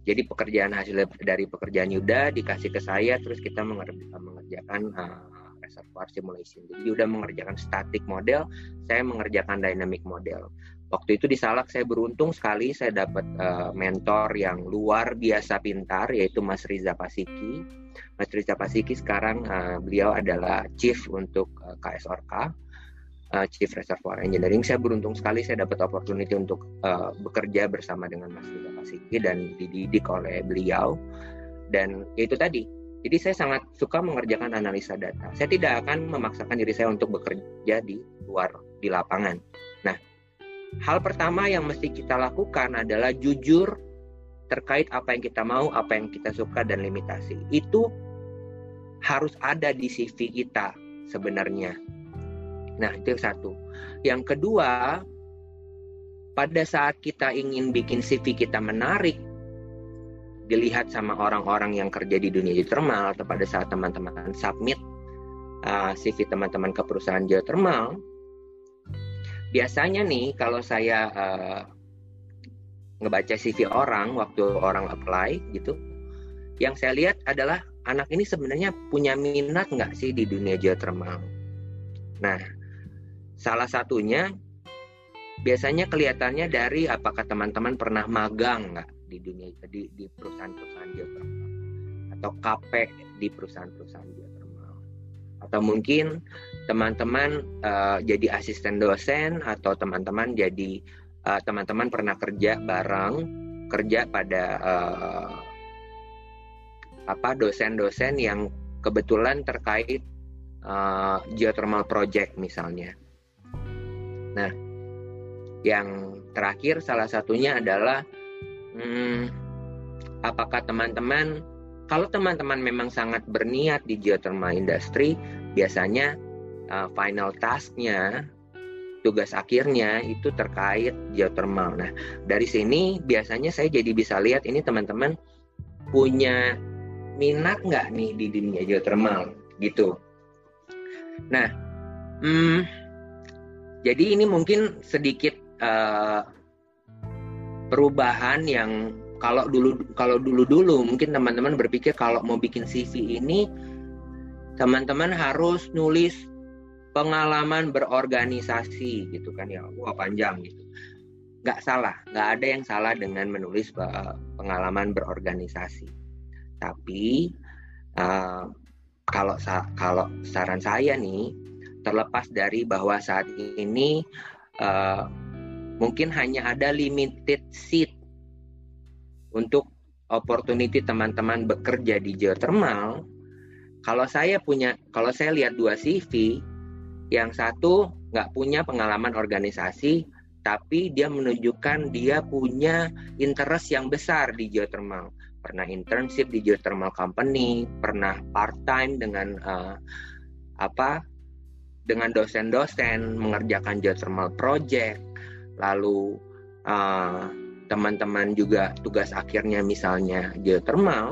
Jadi pekerjaan hasil dari pekerjaan Yuda dikasih ke saya, terus kita mengerjakan uh, reservoir simulation. Jadi Yuda mengerjakan static model, saya mengerjakan dynamic model. Waktu itu di Salak saya beruntung sekali saya dapat uh, mentor yang luar biasa pintar yaitu Mas Riza Pasiki. Mas Riza Pasiki sekarang uh, beliau adalah chief untuk uh, KSORK uh, Chief Reservoir Engineering. Saya beruntung sekali saya dapat opportunity untuk uh, bekerja bersama dengan Mas Riza Pasiki dan dididik oleh beliau. Dan itu tadi, jadi saya sangat suka mengerjakan analisa data. Saya tidak akan memaksakan diri saya untuk bekerja di luar di lapangan. Nah, hal pertama yang mesti kita lakukan adalah jujur terkait apa yang kita mau, apa yang kita suka dan limitasi. Itu harus ada di CV kita sebenarnya Nah, itu satu. Yang kedua, pada saat kita ingin bikin CV kita menarik, dilihat sama orang-orang yang kerja di dunia geothermal atau pada saat teman-teman submit uh, CV teman-teman ke perusahaan geothermal, biasanya nih kalau saya uh, ngebaca CV orang waktu orang apply gitu, yang saya lihat adalah anak ini sebenarnya punya minat nggak sih di dunia geothermal. Nah, Salah satunya biasanya kelihatannya dari apakah teman-teman pernah magang nggak di dunia di, di perusahaan-perusahaan geothermal atau KP di perusahaan-perusahaan geothermal atau mungkin teman-teman uh, jadi asisten dosen atau teman-teman jadi eh, teman-teman pernah kerja bareng kerja pada uh, apa dosen-dosen yang kebetulan terkait uh, geothermal project misalnya Nah, yang terakhir salah satunya adalah hmm, apakah teman-teman kalau teman-teman memang sangat berniat di geothermal industry, biasanya uh, final tasknya tugas akhirnya itu terkait geothermal. Nah, dari sini biasanya saya jadi bisa lihat ini teman-teman punya minat nggak nih di dunia geothermal gitu. Nah, hmm, jadi ini mungkin sedikit uh, perubahan yang kalau dulu kalau dulu dulu mungkin teman-teman berpikir kalau mau bikin CV ini teman-teman harus nulis pengalaman berorganisasi gitu kan ya. Wah panjang gitu. Nggak salah nggak ada yang salah dengan menulis uh, pengalaman berorganisasi. Tapi uh, kalau kalau saran saya nih terlepas dari bahwa saat ini uh, mungkin hanya ada limited seat untuk opportunity teman-teman bekerja di geothermal. Kalau saya punya, kalau saya lihat dua CV, Yang satu nggak punya pengalaman organisasi, tapi dia menunjukkan dia punya interest yang besar di geothermal. Pernah internship di geothermal company, pernah part time dengan uh, apa? Dengan dosen-dosen mengerjakan geothermal project, lalu uh, teman-teman juga tugas akhirnya misalnya geothermal.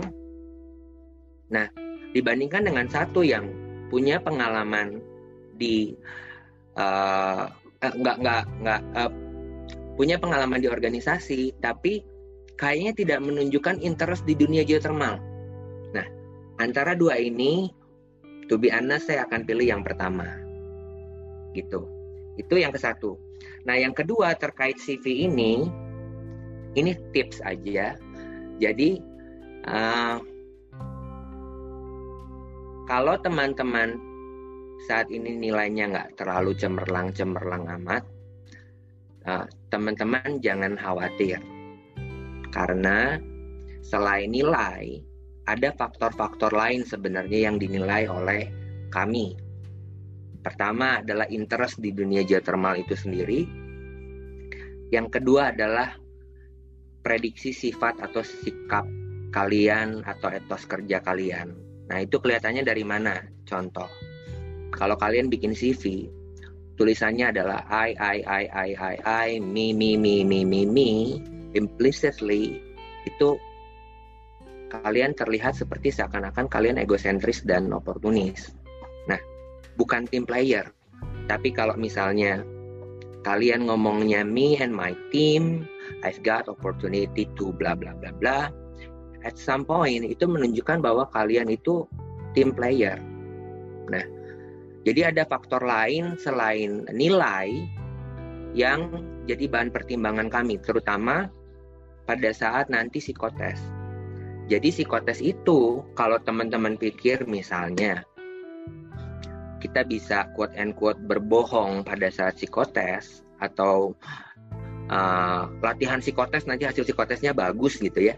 Nah, dibandingkan dengan satu yang punya pengalaman di uh, eh, nggak nggak nggak uh, punya pengalaman di organisasi tapi kayaknya tidak menunjukkan interest di dunia geothermal. Nah, antara dua ini to be honest saya akan pilih yang pertama. Gitu. Itu yang ke satu. Nah, yang kedua terkait CV ini ini tips aja. Jadi uh, kalau teman-teman saat ini nilainya nggak terlalu cemerlang-cemerlang amat, teman teman-teman jangan khawatir. Karena selain nilai, ada faktor-faktor lain sebenarnya yang dinilai oleh kami. Pertama adalah interest di dunia geothermal itu sendiri. Yang kedua adalah prediksi sifat atau sikap kalian atau etos kerja kalian Nah, itu kelihatannya dari mana? Contoh, kalau kalian bikin CV, tulisannya adalah I, I, I, I, I, I, me, me, me, me, me, me, implicitly, itu kalian terlihat seperti seakan-akan kalian egosentris dan oportunis. Bukan tim player. Tapi kalau misalnya kalian ngomongnya me and my team, I've got opportunity to bla bla bla bla, at some point itu menunjukkan bahwa kalian itu team player. Nah, jadi ada faktor lain selain nilai yang jadi bahan pertimbangan kami, terutama pada saat nanti psikotes. Jadi psikotes itu kalau teman-teman pikir misalnya kita bisa quote and quote berbohong pada saat psikotes atau uh, latihan psikotes nanti hasil psikotesnya bagus gitu ya.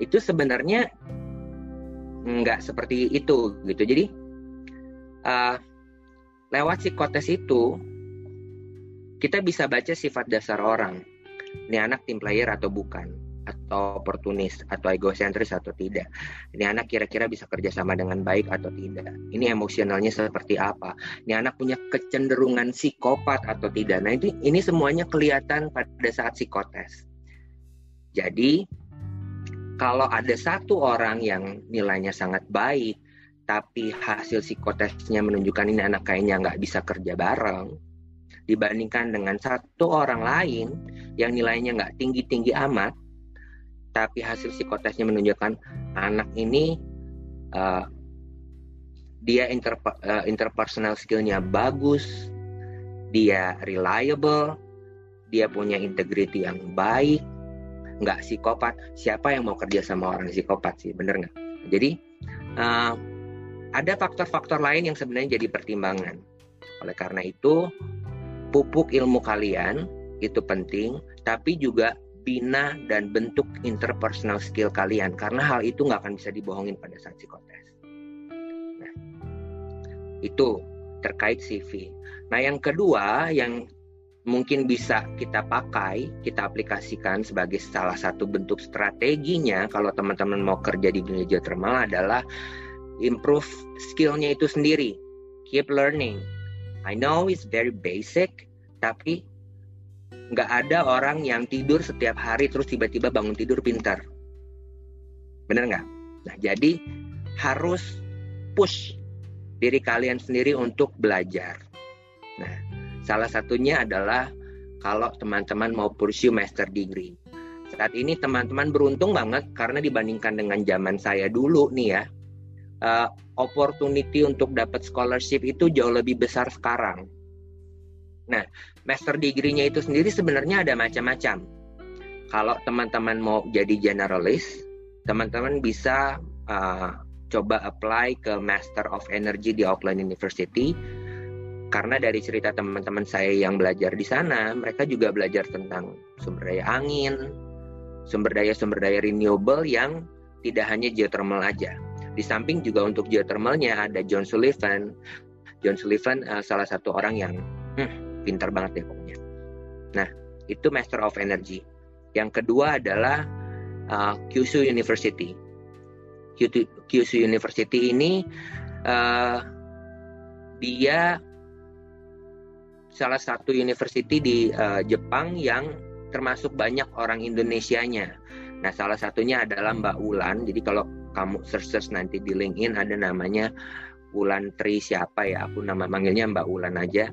Itu sebenarnya nggak seperti itu gitu. Jadi uh, lewat psikotes itu kita bisa baca sifat dasar orang. Ini anak tim player atau bukan atau oportunis atau egosentris atau tidak. Ini anak kira-kira bisa kerja sama dengan baik atau tidak? Ini emosionalnya seperti apa? Ini anak punya kecenderungan psikopat atau tidak? Nah ini ini semuanya kelihatan pada saat psikotes. Jadi kalau ada satu orang yang nilainya sangat baik, tapi hasil psikotesnya menunjukkan ini anak kayaknya nggak bisa kerja bareng, dibandingkan dengan satu orang lain yang nilainya nggak tinggi-tinggi amat, tapi hasil psikotesnya menunjukkan anak ini uh, dia inter, uh, interpersonal skillnya bagus, dia reliable, dia punya integrity yang baik, nggak psikopat. Siapa yang mau kerja sama orang psikopat sih bener nggak? Jadi uh, ada faktor-faktor lain yang sebenarnya jadi pertimbangan. Oleh karena itu pupuk ilmu kalian itu penting tapi juga bina dan bentuk interpersonal skill kalian karena hal itu nggak akan bisa dibohongin pada saat psikotes. Nah, itu terkait CV. Nah, yang kedua yang mungkin bisa kita pakai, kita aplikasikan sebagai salah satu bentuk strateginya kalau teman-teman mau kerja di dunia geothermal adalah improve skillnya itu sendiri, keep learning. I know it's very basic, tapi nggak ada orang yang tidur setiap hari terus tiba-tiba bangun tidur pintar. Bener nggak? Nah, jadi harus push diri kalian sendiri untuk belajar. Nah, Salah satunya adalah kalau teman-teman mau pursue master degree. Saat ini teman-teman beruntung banget karena dibandingkan dengan zaman saya dulu nih ya, uh, opportunity untuk dapat scholarship itu jauh lebih besar sekarang. Nah, master degree-nya itu sendiri sebenarnya ada macam-macam. Kalau teman-teman mau jadi generalis, teman-teman bisa uh, coba apply ke Master of Energy di Auckland University karena dari cerita teman-teman saya yang belajar di sana, mereka juga belajar tentang sumber daya angin, sumber daya-sumber daya renewable yang tidak hanya geothermal aja. Di samping juga untuk geothermalnya ada John Sullivan John Sullivan uh, salah satu orang yang hmm, pintar banget deh pokoknya. Nah, itu Master of Energy. Yang kedua adalah uh, Kyushu University. Kyushu University ini uh, dia salah satu university di uh, Jepang yang termasuk banyak orang Indonesianya. Nah, salah satunya adalah Mbak Ulan. Jadi kalau kamu search, nanti di LinkedIn ada namanya Ulan Tri siapa ya? Aku nama manggilnya Mbak Ulan aja.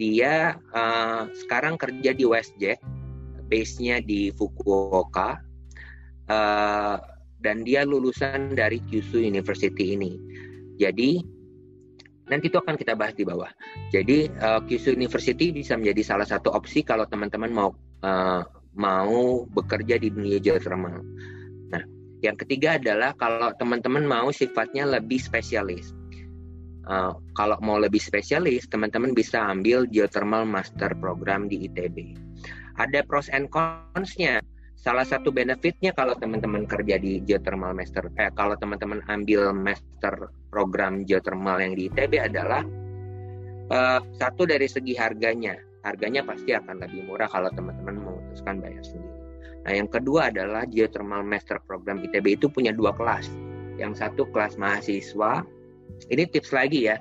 Dia uh, sekarang kerja di WestJet, base-nya di Fukuoka. Uh, dan dia lulusan dari Kyushu University ini. Jadi nanti itu akan kita bahas di bawah. Jadi uh, Kyushu University bisa menjadi salah satu opsi kalau teman-teman mau uh, mau bekerja di dunia geothermal. Nah, yang ketiga adalah kalau teman-teman mau sifatnya lebih spesialis. Uh, kalau mau lebih spesialis, teman-teman bisa ambil geothermal master program di ITB. Ada pros and cons-nya. Salah satu benefitnya kalau teman-teman kerja di geothermal master, eh, kalau teman-teman ambil master program geothermal yang di ITB adalah uh, satu dari segi harganya harganya pasti akan lebih murah kalau teman-teman memutuskan bayar sendiri. Nah, yang kedua adalah Geothermal Master Program ITB itu punya dua kelas. Yang satu kelas mahasiswa, ini tips lagi ya.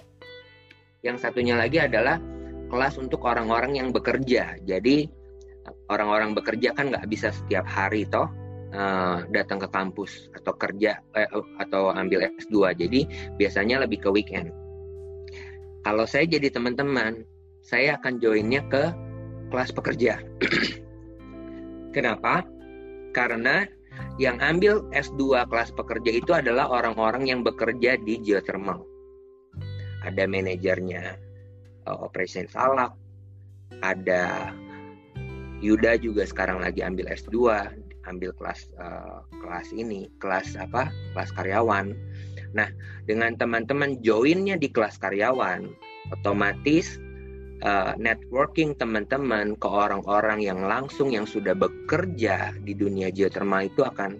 Yang satunya lagi adalah kelas untuk orang-orang yang bekerja. Jadi orang-orang bekerja kan nggak bisa setiap hari toh uh, datang ke kampus atau kerja eh, atau ambil S2. Jadi biasanya lebih ke weekend. Kalau saya jadi teman-teman, saya akan joinnya ke kelas pekerja. Kenapa? Karena yang ambil S2 kelas pekerja itu adalah orang-orang yang bekerja di geothermal. Ada manajernya uh, Operation Salak, ada Yuda juga sekarang lagi ambil S2, ambil kelas uh, kelas ini, kelas apa? Kelas karyawan. Nah, dengan teman-teman joinnya di kelas karyawan, otomatis uh, networking teman-teman ke orang-orang yang langsung yang sudah bekerja di dunia geothermal itu akan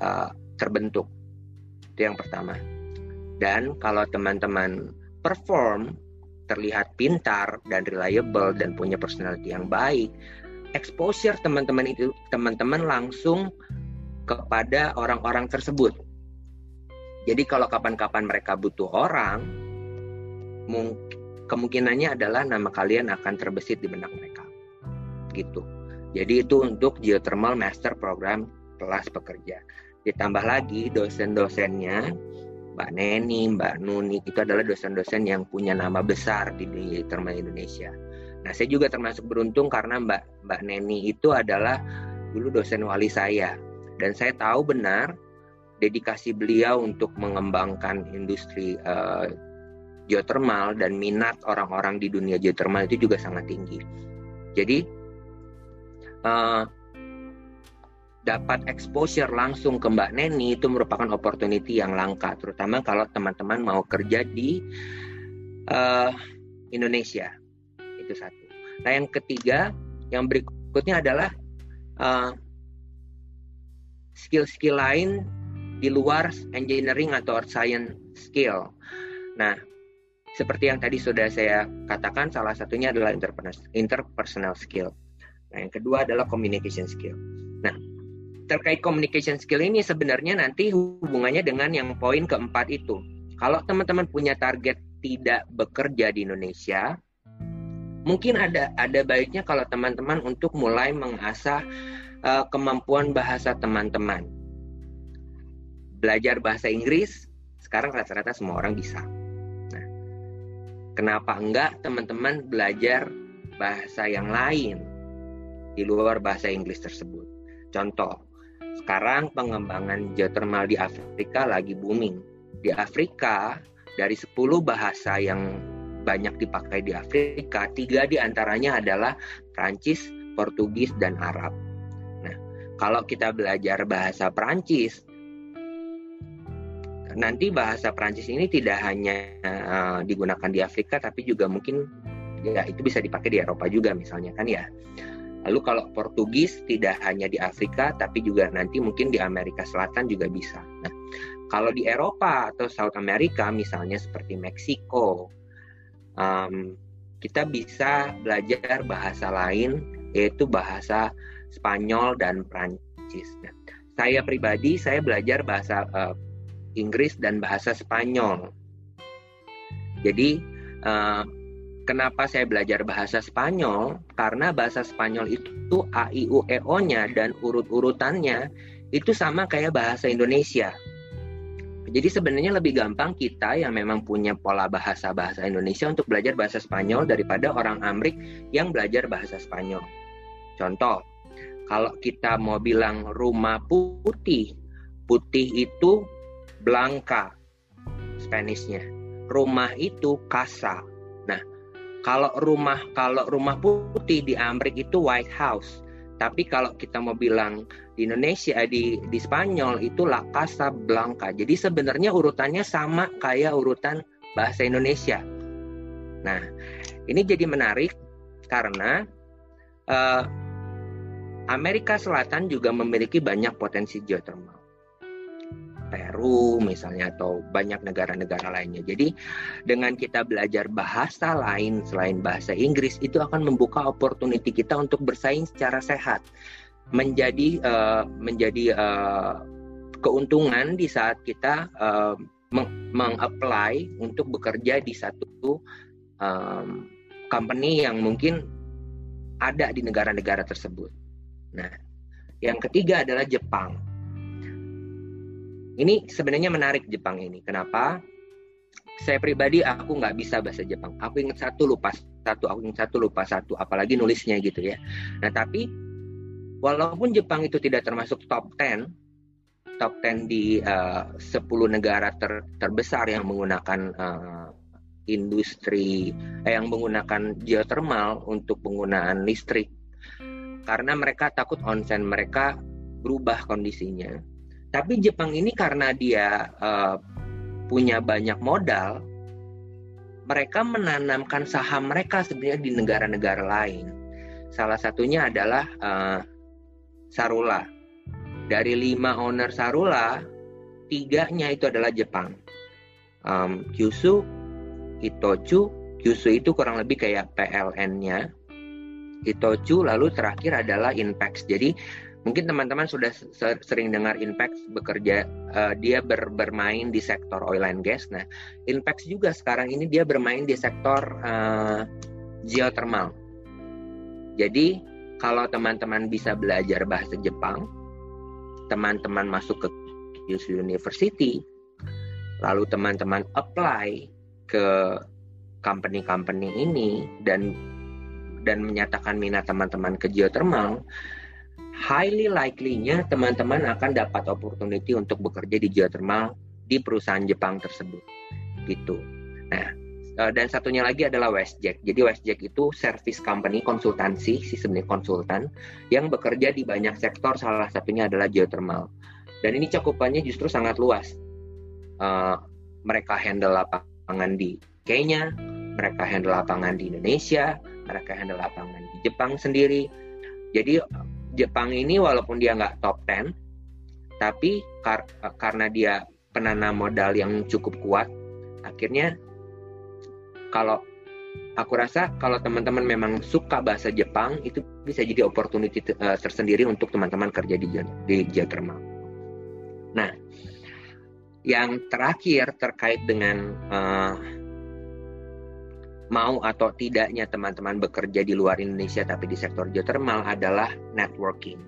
uh, terbentuk. Itu yang pertama. Dan kalau teman-teman perform terlihat pintar dan reliable dan punya personality yang baik, exposure teman-teman itu teman-teman langsung kepada orang-orang tersebut. Jadi kalau kapan-kapan mereka butuh orang, mungkin kemungkinannya adalah nama kalian akan terbesit di benak mereka. Gitu. Jadi itu untuk geothermal master program kelas pekerja. Ditambah lagi dosen-dosennya Mbak Neni, Mbak Nuni itu adalah dosen-dosen yang punya nama besar di geothermal Indonesia. Nah, saya juga termasuk beruntung karena Mbak Mbak Neni itu adalah dulu dosen wali saya dan saya tahu benar dedikasi beliau untuk mengembangkan industri uh, geothermal dan minat orang-orang di dunia geothermal itu juga sangat tinggi. Jadi uh, dapat exposure langsung ke Mbak Neni itu merupakan opportunity yang langka, terutama kalau teman-teman mau kerja di uh, Indonesia. Itu satu. Nah yang ketiga, yang berikutnya adalah uh, skill-skill lain di luar engineering atau science skill. Nah, seperti yang tadi sudah saya katakan, salah satunya adalah interpersonal skill. Nah, yang kedua adalah communication skill. Nah, terkait communication skill ini sebenarnya nanti hubungannya dengan yang poin keempat itu. Kalau teman-teman punya target tidak bekerja di Indonesia, mungkin ada ada baiknya kalau teman-teman untuk mulai mengasah uh, kemampuan bahasa teman-teman. Belajar bahasa Inggris sekarang rata-rata semua orang bisa Kenapa enggak teman-teman belajar bahasa yang lain di luar bahasa Inggris tersebut? Contoh, sekarang pengembangan geothermal di Afrika lagi booming. Di Afrika, dari 10 bahasa yang banyak dipakai di Afrika, tiga di antaranya adalah Prancis, Portugis, dan Arab. Nah, kalau kita belajar bahasa Prancis, nanti bahasa Prancis ini tidak hanya uh, digunakan di Afrika tapi juga mungkin ya itu bisa dipakai di Eropa juga misalnya kan ya. Lalu kalau Portugis tidak hanya di Afrika tapi juga nanti mungkin di Amerika Selatan juga bisa. Nah, kalau di Eropa atau South America misalnya seperti Meksiko um, kita bisa belajar bahasa lain yaitu bahasa Spanyol dan Prancis. Nah, saya pribadi saya belajar bahasa uh, Inggris dan bahasa Spanyol. Jadi uh, kenapa saya belajar bahasa Spanyol? Karena bahasa Spanyol itu a i u e o-nya dan urut-urutannya itu sama kayak bahasa Indonesia. Jadi sebenarnya lebih gampang kita yang memang punya pola bahasa bahasa Indonesia untuk belajar bahasa Spanyol daripada orang Amrik yang belajar bahasa Spanyol. Contoh, kalau kita mau bilang rumah putih, putih itu blanca Spanishnya. Rumah itu casa. Nah, kalau rumah kalau rumah putih di Amrik itu White House. Tapi kalau kita mau bilang di Indonesia di di Spanyol itu La Casa Blanca. Jadi sebenarnya urutannya sama kayak urutan bahasa Indonesia. Nah, ini jadi menarik karena uh, Amerika Selatan juga memiliki banyak potensi geothermal. Peru misalnya atau banyak negara-negara lainnya. Jadi dengan kita belajar bahasa lain selain bahasa Inggris itu akan membuka opportunity kita untuk bersaing secara sehat. Menjadi uh, menjadi uh, keuntungan di saat kita uh, mengapply untuk bekerja di satu um, company yang mungkin ada di negara-negara tersebut. Nah, yang ketiga adalah Jepang ini sebenarnya menarik Jepang ini. Kenapa? Saya pribadi aku nggak bisa bahasa Jepang. Aku ingat satu lupa satu, aku ingat satu lupa satu. Apalagi nulisnya gitu ya. Nah tapi walaupun Jepang itu tidak termasuk top 10, top 10 di eh, 10 negara ter, terbesar yang menggunakan uh, industri eh, yang menggunakan geothermal untuk penggunaan listrik karena mereka takut onsen mereka berubah kondisinya tapi Jepang ini karena dia uh, punya banyak modal, mereka menanamkan saham mereka sebenarnya di negara-negara lain. Salah satunya adalah uh, Sarula. Dari lima owner Sarula, tiganya itu adalah Jepang. Um, Kyushu, Itochu, Kyushu itu kurang lebih kayak PLN-nya. Itochu lalu terakhir adalah Inpex. Jadi Mungkin teman-teman sudah sering dengar Inpex bekerja, uh, dia ber bermain di sektor oil and gas. Nah, Inpex juga sekarang ini dia bermain di sektor uh, geothermal. Jadi, kalau teman-teman bisa belajar bahasa Jepang, teman-teman masuk ke Kyushu University, lalu teman-teman apply ke company-company ini dan dan menyatakan minat teman-teman ke geothermal, highly likely-nya teman-teman akan dapat opportunity untuk bekerja di geothermal di perusahaan Jepang tersebut. Gitu. Nah, eh, dan satunya lagi adalah WestJack. Jadi WestJack itu service company konsultansi, sistem konsultan yang bekerja di banyak sektor, salah satunya adalah geothermal. Dan ini cakupannya justru sangat luas. Uh, mereka handle lapangan di Kenya, mereka handle lapangan di Indonesia, mereka handle lapangan di Jepang sendiri. Jadi Jepang ini walaupun dia nggak top 10, tapi kar karena dia penanam modal yang cukup kuat, akhirnya kalau aku rasa kalau teman-teman memang suka bahasa Jepang itu bisa jadi opportunity uh, tersendiri untuk teman-teman kerja di di geothermal. Nah, yang terakhir terkait dengan uh, mau atau tidaknya teman-teman bekerja di luar Indonesia tapi di sektor geothermal adalah networking.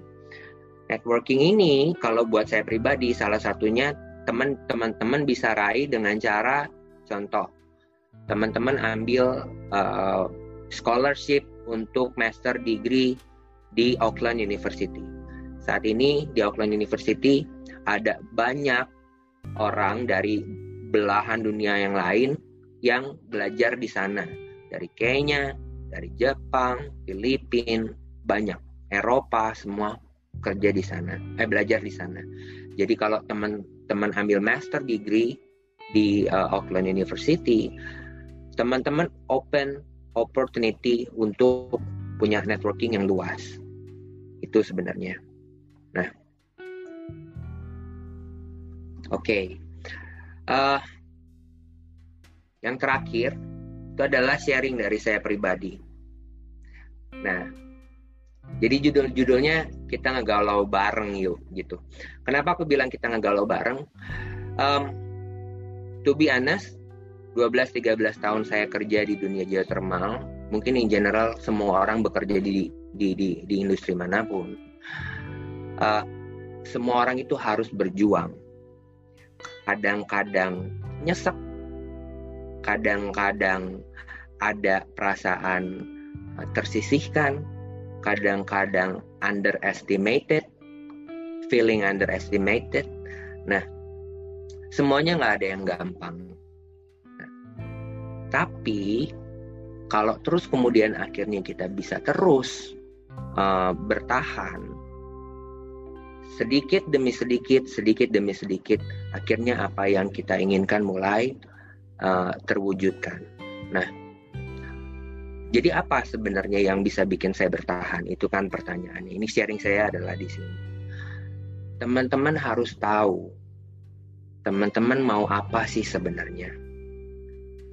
Networking ini kalau buat saya pribadi salah satunya teman-teman bisa raih dengan cara contoh teman-teman ambil uh, scholarship untuk master degree di Auckland University. Saat ini di Auckland University ada banyak orang dari belahan dunia yang lain yang belajar di sana dari Kenya, dari Jepang, Filipina, banyak Eropa semua kerja di sana, eh belajar di sana. Jadi kalau teman-teman ambil master degree di uh, Auckland University, teman-teman open opportunity untuk punya networking yang luas. Itu sebenarnya. Nah, oke. Okay. Uh, yang terakhir, itu adalah sharing dari saya pribadi. Nah, jadi judul-judulnya kita ngegalau bareng yuk gitu. Kenapa aku bilang kita ngegalau bareng? Um, to be honest, 12-13 tahun saya kerja di dunia geothermal, mungkin in general semua orang bekerja di di di, di industri mana pun. Uh, semua orang itu harus berjuang. Kadang-kadang nyesek, kadang-kadang ada perasaan uh, tersisihkan, kadang-kadang underestimated, feeling underestimated. Nah, semuanya nggak ada yang gampang. Nah, tapi kalau terus kemudian akhirnya kita bisa terus uh, bertahan, sedikit demi sedikit, sedikit demi sedikit, akhirnya apa yang kita inginkan mulai uh, terwujudkan. Nah, jadi apa sebenarnya yang bisa bikin saya bertahan? Itu kan pertanyaannya. Ini sharing saya adalah di sini. Teman-teman harus tahu teman-teman mau apa sih sebenarnya.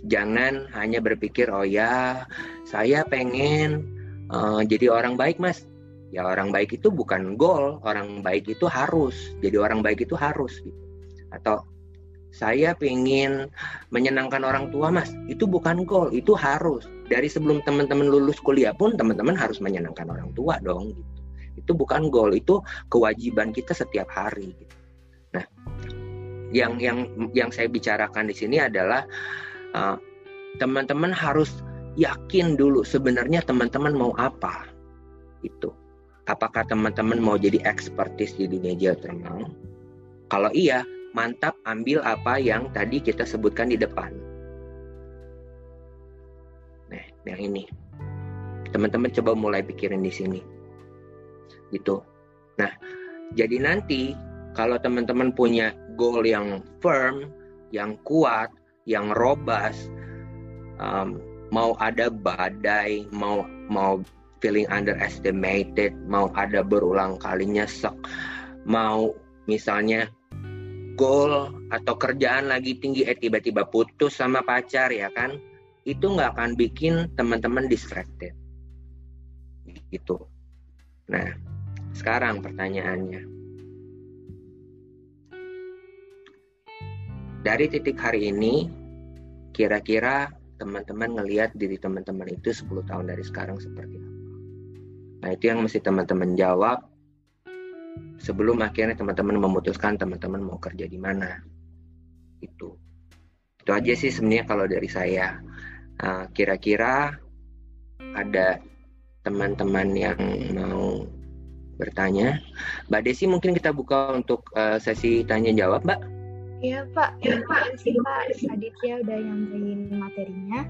Jangan hanya berpikir oh ya saya pengen uh, jadi orang baik mas. Ya orang baik itu bukan goal, orang baik itu harus. Jadi orang baik itu harus gitu. Atau saya pengen menyenangkan orang tua mas. Itu bukan goal itu harus. Dari sebelum teman-teman lulus kuliah pun teman-teman harus menyenangkan orang tua dong gitu. Itu bukan goal itu kewajiban kita setiap hari gitu. nah yang yang yang saya bicarakan di sini adalah uh, teman-teman harus yakin dulu sebenarnya teman-teman mau apa itu apakah teman-teman mau jadi ekspertis di dunia geothermal? Kalau iya mantap ambil apa yang tadi kita sebutkan di depan. Nah, yang ini. Teman-teman coba mulai pikirin di sini. Gitu. Nah, jadi nanti kalau teman-teman punya goal yang firm, yang kuat, yang robust, um, mau ada badai, mau mau feeling underestimated, mau ada berulang kali nyesek, mau misalnya goal atau kerjaan lagi tinggi eh tiba-tiba putus sama pacar ya kan? Itu nggak akan bikin teman-teman distracted. Gitu. Nah sekarang pertanyaannya. Dari titik hari ini kira-kira teman-teman ngelihat diri teman-teman itu 10 tahun dari sekarang seperti apa? Nah itu yang mesti teman-teman jawab sebelum akhirnya teman-teman memutuskan teman-teman mau kerja di mana. Itu. Itu aja sih sebenarnya kalau dari saya. Kira kira-kira ada teman-teman yang mau bertanya? Mbak Desi mungkin kita buka untuk uh, sesi tanya jawab Mbak? Iya Pak, ya, Pak. Pak. Aditya udah nyampein materinya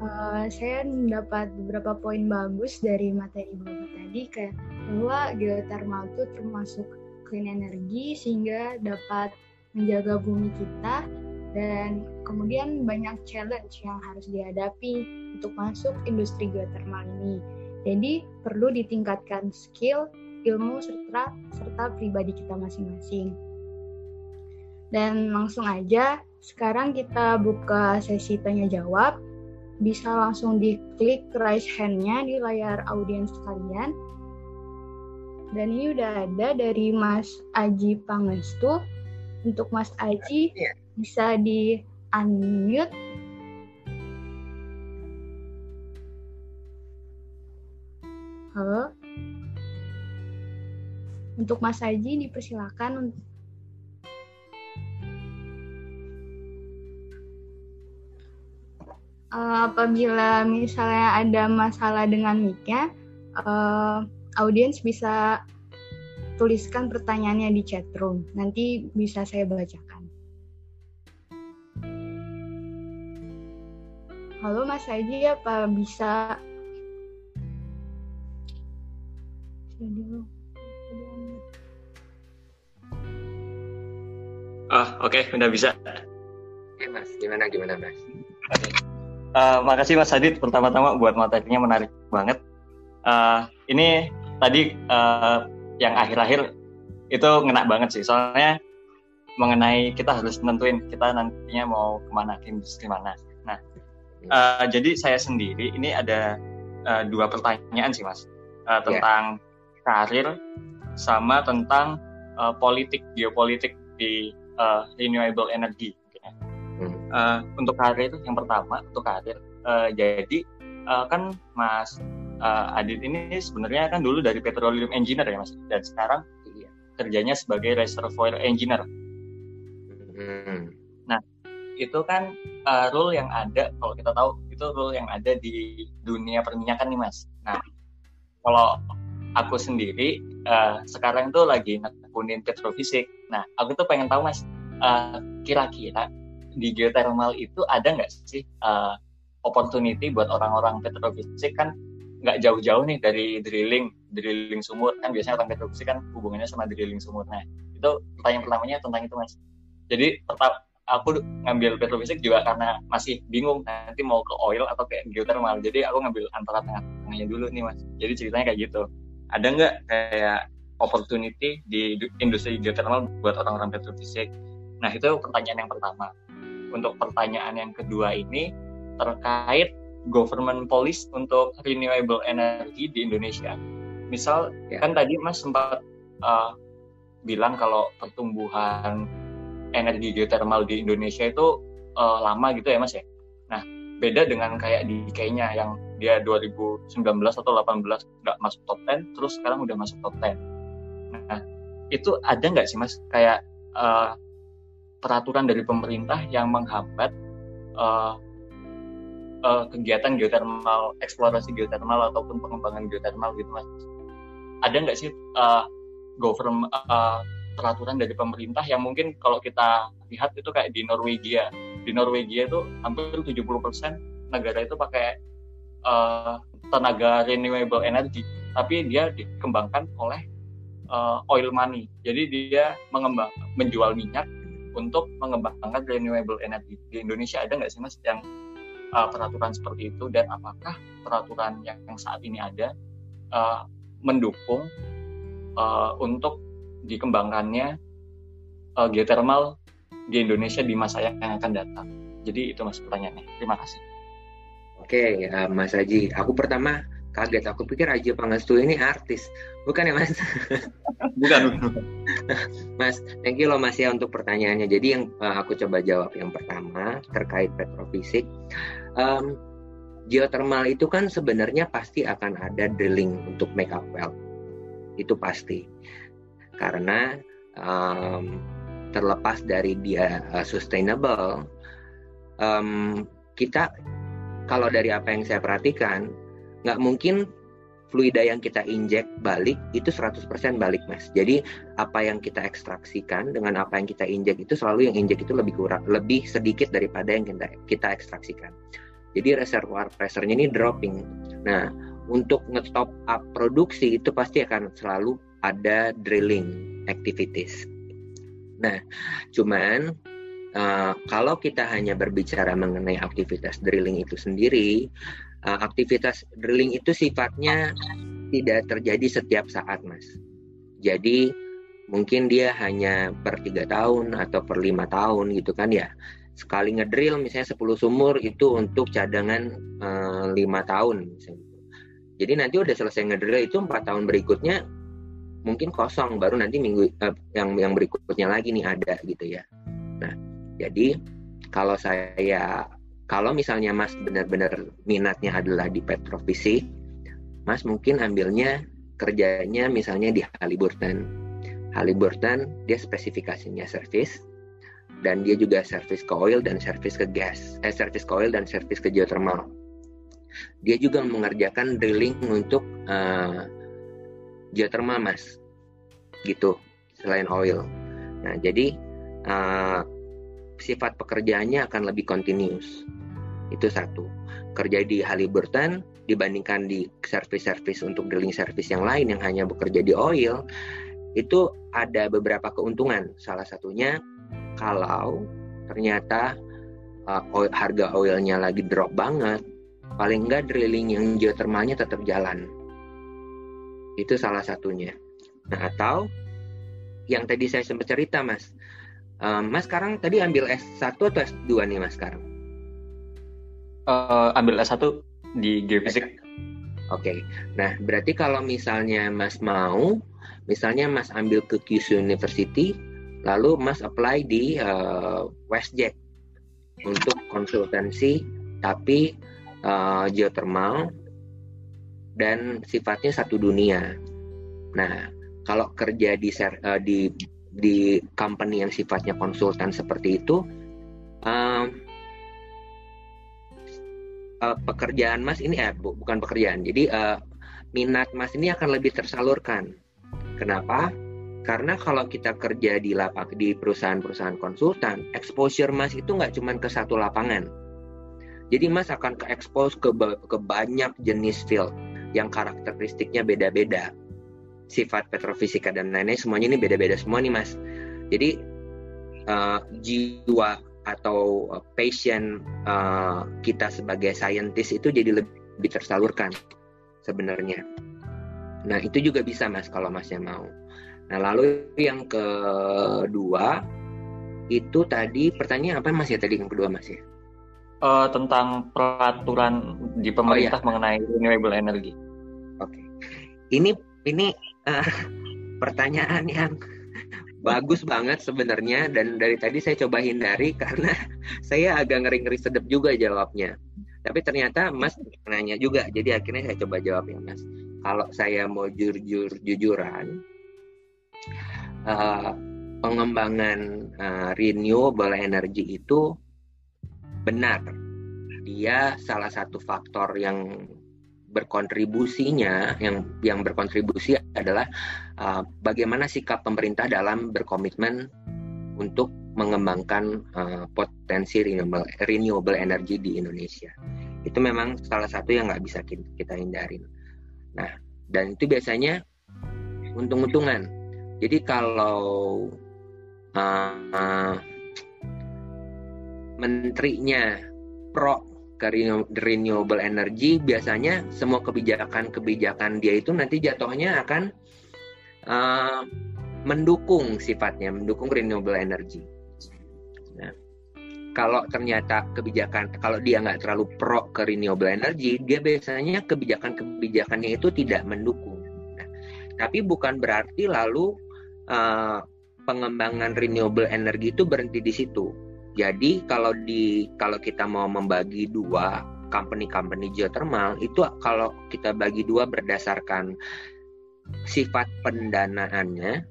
uh, saya mendapat beberapa poin bagus dari materi Bapak tadi kayak bahwa geothermal itu termasuk clean energy sehingga dapat menjaga bumi kita dan kemudian banyak challenge yang harus dihadapi untuk masuk industri geothermal ini. Jadi perlu ditingkatkan skill, ilmu serta serta pribadi kita masing-masing. Dan langsung aja sekarang kita buka sesi tanya jawab bisa langsung diklik raise hand-nya di layar audiens kalian. Dan ini udah ada dari Mas Aji Pangestu. Untuk Mas Aji ya. bisa di unmute. Halo. Untuk Mas Aji dipersilakan uh, apabila misalnya ada masalah dengan mic-nya, uh, audiens bisa tuliskan pertanyaannya di chat room. Nanti bisa saya bacakan. Halo Mas Haji, apa bisa Ah, oke, okay, udah bisa. Oke, Mas. Gimana gimana, Mas? Okay. Uh, makasih Mas Adit pertama-tama buat materinya menarik banget. Uh, ini tadi uh, yang akhir-akhir itu ngena banget sih soalnya mengenai kita harus nentuin kita nantinya mau ke mana ke industri mana. Nah uh, jadi saya sendiri ini ada uh, dua pertanyaan sih mas uh, tentang yeah. karir sama tentang uh, politik geopolitik di uh, renewable energy. Hmm. Uh, untuk karir yang pertama untuk karir uh, jadi uh, kan mas uh, Adit ini sebenarnya kan dulu dari petroleum engineer ya mas dan sekarang iya. kerjanya sebagai reservoir engineer. Hmm. Nah itu kan uh, rule yang ada kalau kita tahu itu rule yang ada di dunia perminyakan nih mas. Nah kalau aku sendiri uh, sekarang tuh lagi nekunin petrofisik. Nah aku tuh pengen tahu mas uh, kira-kira di geothermal itu ada nggak sih uh, opportunity buat orang-orang petrofisik? Kan nggak jauh-jauh nih dari drilling drilling sumur. Kan biasanya orang petrofisik kan hubungannya sama drilling sumur. Nah itu pertanyaan pertamanya tentang itu mas. Jadi pertama aku ngambil petrofisik juga karena masih bingung nanti mau ke oil atau kayak geothermal. Jadi aku ngambil antara tengah-tengahnya dulu nih mas. Jadi ceritanya kayak gitu. Ada nggak kayak opportunity di industri geothermal buat orang-orang petrofisik? Nah itu pertanyaan yang pertama untuk pertanyaan yang kedua ini terkait government policy untuk renewable energy di Indonesia misal ya. kan tadi mas sempat uh, bilang kalau pertumbuhan energi geothermal di Indonesia itu uh, lama gitu ya mas ya. Nah beda dengan kayak di Kenya yang dia 2019 atau 18 nggak masuk top 10, terus sekarang udah masuk top 10. Nah itu ada nggak sih mas kayak uh, peraturan dari pemerintah yang menghambat uh, uh, kegiatan geothermal, eksplorasi geothermal ataupun pengembangan geothermal gitu mas? Ada nggak sih uh, government uh, peraturan dari pemerintah yang mungkin kalau kita lihat itu kayak di Norwegia. Di Norwegia itu hampir 70% negara itu pakai uh, tenaga renewable energy, tapi dia dikembangkan oleh uh, oil money. Jadi dia mengembang menjual minyak untuk mengembangkan renewable energy. Di Indonesia ada nggak sih mas yang uh, peraturan seperti itu dan apakah peraturan yang, yang saat ini ada uh, mendukung uh, untuk dikembangkannya uh, geothermal di Indonesia di masa yang akan datang. Jadi itu mas pertanyaannya. Terima kasih. Oke, uh, Mas Haji. Aku pertama kaget. Aku pikir Haji Pangestu ini artis. Bukan ya Mas? bukan. mas, thank you loh Mas ya untuk pertanyaannya. Jadi yang uh, aku coba jawab yang pertama terkait petrofisik. Um, geothermal itu kan sebenarnya pasti akan ada drilling untuk make up well. Itu pasti karena um, terlepas dari dia uh, sustainable um, kita kalau dari apa yang saya perhatikan nggak mungkin fluida yang kita injek balik itu 100% balik mas. Jadi apa yang kita ekstraksikan dengan apa yang kita injek itu selalu yang injek itu lebih kurang lebih sedikit daripada yang kita kita ekstraksikan. Jadi reservoir pressure-nya ini dropping. Nah, untuk nge-stop up produksi itu pasti akan selalu ada drilling activities. Nah, cuman uh, kalau kita hanya berbicara mengenai aktivitas drilling itu sendiri, uh, aktivitas drilling itu sifatnya tidak terjadi setiap saat, mas. Jadi mungkin dia hanya per tiga tahun atau per lima tahun gitu kan ya. Sekali ngedrill misalnya 10 sumur itu untuk cadangan eh, lima tahun misalnya. Jadi nanti udah selesai ngedrill itu empat tahun berikutnya mungkin kosong baru nanti minggu uh, yang yang berikutnya lagi nih ada gitu ya. Nah, jadi kalau saya kalau misalnya Mas benar-benar minatnya adalah di petrofisik, Mas mungkin ambilnya kerjanya misalnya di Halliburton. Halliburton dia spesifikasinya service dan dia juga service ke oil dan service ke gas, eh service ke oil dan service ke geothermal. Dia juga mengerjakan drilling untuk uh, geothermal mas gitu selain oil nah jadi uh, sifat pekerjaannya akan lebih continuous itu satu kerja di Halliburton dibandingkan di service-service untuk drilling service yang lain yang hanya bekerja di oil itu ada beberapa keuntungan salah satunya kalau ternyata uh, oil, harga oilnya lagi drop banget paling enggak drilling yang geothermalnya tetap jalan itu salah satunya. Nah, atau yang tadi saya sempat cerita, Mas. Um, mas sekarang tadi ambil S1 atau S2 nih, Mas sekarang? uh, ambil S1 di geofisik. Oke, okay. nah berarti kalau misalnya Mas mau, misalnya Mas ambil ke Kyushu University, lalu Mas apply di uh, WestJet untuk konsultansi, tapi uh, geothermal dan sifatnya satu dunia. Nah, kalau kerja di uh, di di company yang sifatnya konsultan seperti itu, um, uh, pekerjaan Mas ini eh bu, bukan pekerjaan. Jadi uh, minat Mas ini akan lebih tersalurkan. Kenapa? Karena kalau kita kerja di lapak di perusahaan-perusahaan konsultan, exposure Mas itu nggak cuma ke satu lapangan. Jadi Mas akan ke expose ke, ke banyak jenis field yang karakteristiknya beda-beda. Sifat petrofisika dan lain-lain semuanya ini beda-beda semua nih Mas. Jadi uh, jiwa atau uh, passion uh, kita sebagai scientist itu jadi lebih tersalurkan sebenarnya. Nah itu juga bisa mas kalau masnya mau. Nah lalu yang kedua itu tadi pertanyaan apa mas ya tadi yang kedua mas ya? Uh, tentang peraturan di pemerintah oh, iya. mengenai renewable energy. Oke, okay. ini ini uh, pertanyaan yang bagus banget sebenarnya dan dari tadi saya coba hindari karena saya agak ngeri-ngeri sedep juga jawabnya. Tapi ternyata Mas nanya juga, jadi akhirnya saya coba jawab ya Mas. Kalau saya mau jujur jujuran, uh, pengembangan uh, renewable energy itu benar. Dia salah satu faktor yang berkontribusinya yang yang berkontribusi adalah uh, bagaimana sikap pemerintah dalam berkomitmen untuk mengembangkan uh, potensi renewable, renewable energy di Indonesia. Itu memang salah satu yang nggak bisa kita hindarin. Nah, dan itu biasanya untung-untungan. Jadi kalau uh, uh, menterinya pro ke renewable energy biasanya semua kebijakan-kebijakan dia itu nanti jatuhnya akan uh, mendukung sifatnya mendukung renewable energy. Nah, kalau ternyata kebijakan kalau dia nggak terlalu pro ke renewable energy, dia biasanya kebijakan-kebijakannya itu tidak mendukung. Nah, tapi bukan berarti lalu uh, pengembangan renewable energy itu berhenti di situ jadi kalau di kalau kita mau membagi dua company-company geothermal itu kalau kita bagi dua berdasarkan sifat pendanaannya.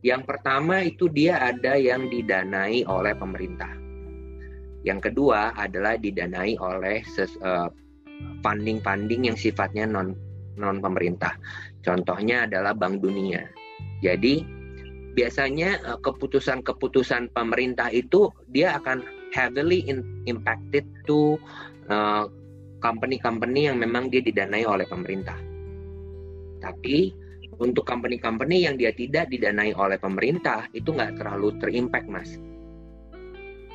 Yang pertama itu dia ada yang didanai oleh pemerintah. Yang kedua adalah didanai oleh eh, funding-funding yang sifatnya non non pemerintah. Contohnya adalah Bank Dunia. Jadi biasanya eh, keputusan-keputusan pemerintah itu dia akan heavily in, impacted to uh, company-company yang memang dia didanai oleh pemerintah. Tapi untuk company-company yang dia tidak didanai oleh pemerintah itu nggak terlalu terimpact mas.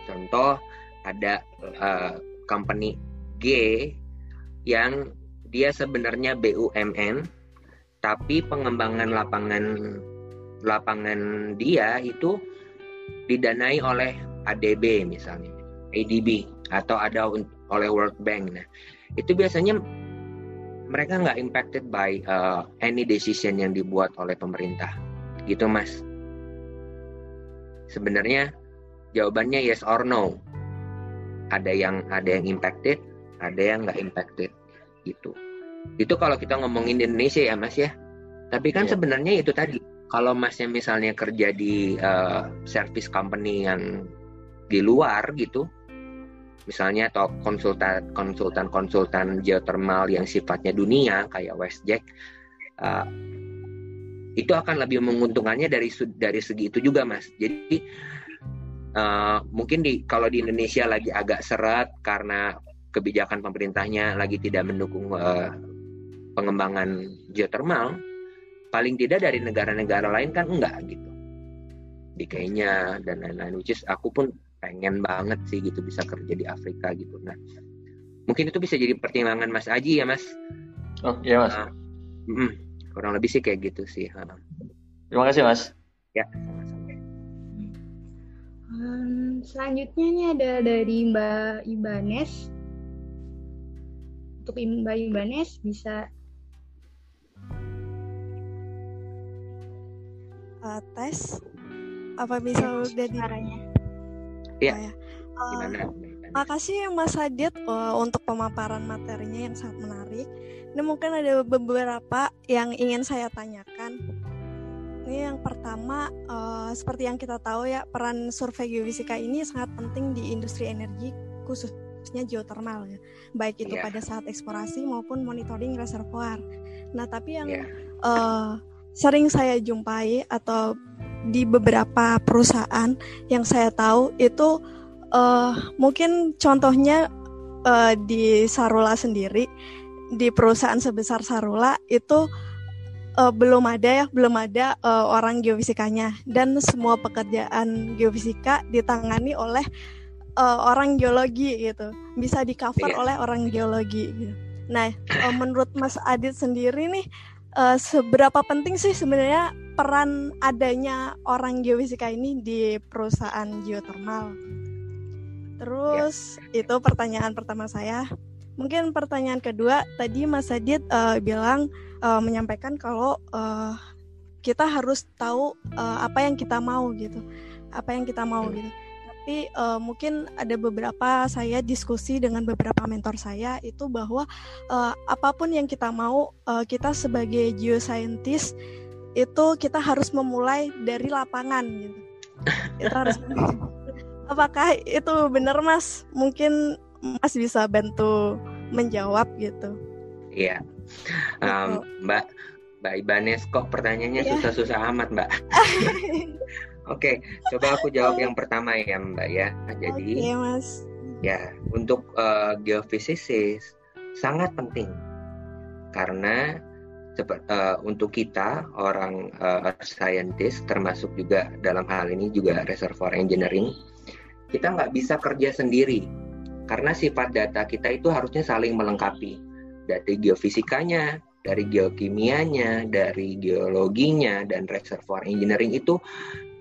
Contoh ada uh, company G yang dia sebenarnya BUMN tapi pengembangan lapangan lapangan dia itu didanai oleh ADB misalnya, ADB atau ada oleh World Bank. Nah, itu biasanya mereka nggak impacted by uh, any decision yang dibuat oleh pemerintah, gitu mas. Sebenarnya jawabannya yes or no. Ada yang ada yang impacted, ada yang nggak impacted, gitu. Itu kalau kita ngomongin di Indonesia ya mas ya. Tapi kan yeah. sebenarnya itu tadi kalau masnya misalnya kerja di uh, service company yang di luar gitu misalnya atau konsultan konsultan konsultan geothermal yang sifatnya dunia kayak WestJack uh, itu akan lebih menguntungkannya dari dari segi itu juga mas. Jadi uh, mungkin di kalau di Indonesia lagi agak seret karena kebijakan pemerintahnya lagi tidak mendukung uh, pengembangan geothermal paling tidak dari negara-negara lain kan enggak gitu. Di Kenya dan lain-lain which is aku pun pengen banget sih gitu bisa kerja di Afrika gitu. Nah mungkin itu bisa jadi pertimbangan Mas Aji ya Mas? Oh iya Mas. Uh, mm, kurang lebih sih kayak gitu sih terima kasih Mas. Ya um, selanjutnya nih ada dari Mbak Ibanes untuk Mbak Ibanes bisa uh, tes apa bisa ya, udah di caranya Iya. Oh, ya. Uh, Gimana? Makasih Mas Adit uh, untuk pemaparan materinya yang sangat menarik. Ini mungkin ada beberapa yang ingin saya tanyakan. Ini yang pertama, uh, seperti yang kita tahu ya, peran survei geofisika ini sangat penting di industri energi, khususnya geothermal ya. Baik itu Yeah. pada saat eksplorasi maupun monitoring reservoir. Nah, tapi yang Yeah. uh, sering saya jumpai atau di beberapa perusahaan yang saya tahu itu uh, mungkin contohnya uh, di Sarula sendiri di perusahaan sebesar Sarula itu uh, belum ada ya belum ada uh, orang geofisikanya dan semua pekerjaan geofisika ditangani oleh uh, orang geologi gitu bisa di cover Iya. oleh orang geologi gitu. Nah uh, menurut Mas Adit sendiri nih uh, seberapa penting sih sebenarnya peran adanya orang geofisika ini di perusahaan geothermal? Terus itu pertanyaan pertama saya. Mungkin pertanyaan kedua tadi Mas Adit uh, bilang uh, menyampaikan kalau uh, kita harus tahu uh, apa yang kita mau gitu, apa yang kita mau gitu. Tapi uh, mungkin ada beberapa saya diskusi dengan beberapa mentor saya itu bahwa uh, apa pun yang kita mau, uh, kita sebagai geoscientist itu kita harus memulai dari lapangan gitu. Kita harus Apakah itu benar Mas? Mungkin Mas bisa bantu menjawab gitu. Iya. Um, Mbak Mbak Ibanes kok pertanyaannya Iya. susah-susah amat, Mbak. Oke, coba aku jawab yang pertama ya, Mbak ya. Jadi Oke Mas. ya untuk uh, geofisikis sangat penting karena uh, untuk kita orang uh, scientist termasuk juga dalam hal ini juga reservoir engineering kita nggak bisa kerja sendiri karena sifat data kita itu harusnya saling melengkapi dari geofisikanya dari geokimianya dari geologinya dan reservoir engineering itu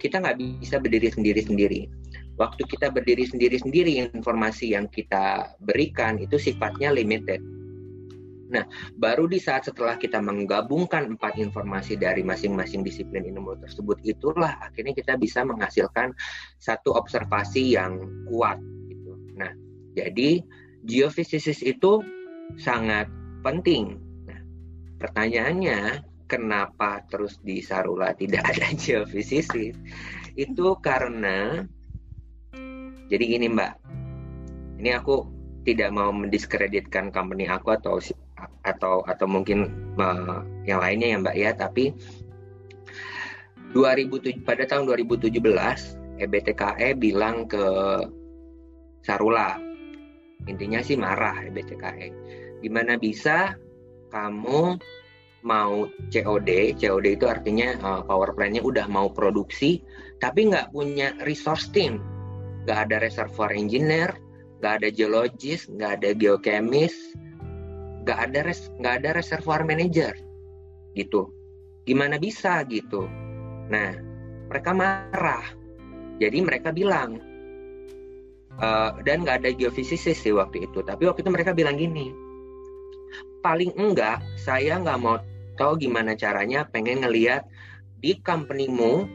kita nggak bisa berdiri sendiri-sendiri waktu kita berdiri sendiri-sendiri informasi yang kita berikan itu sifatnya limited. Nah, baru di saat setelah kita menggabungkan empat informasi dari masing-masing disiplin ilmu tersebut, itulah akhirnya kita bisa menghasilkan satu observasi yang kuat. Gitu. Nah, jadi geofisisis itu sangat penting. Nah, pertanyaannya, kenapa terus di Sarula tidak ada geofisisis? Itu karena jadi gini Mbak, ini aku tidak mau mendiskreditkan company aku atau atau atau mungkin uh, yang lainnya ya Mbak ya, tapi 2007 pada tahun 2017 EBTKE bilang ke Sarula, intinya sih marah EBTKE, gimana bisa kamu mau COD, COD itu artinya uh, power plant-nya udah mau produksi, tapi nggak punya resource team, nggak ada reservoir engineer, nggak ada geologis, nggak ada geochemist, nggak ada res, nggak ada reservoir manager, gitu. Gimana bisa gitu? Nah, mereka marah. Jadi mereka bilang uh, dan nggak ada geofisicist sih waktu itu. Tapi waktu itu mereka bilang gini, paling enggak saya nggak mau tahu gimana caranya pengen ngeliat di companymu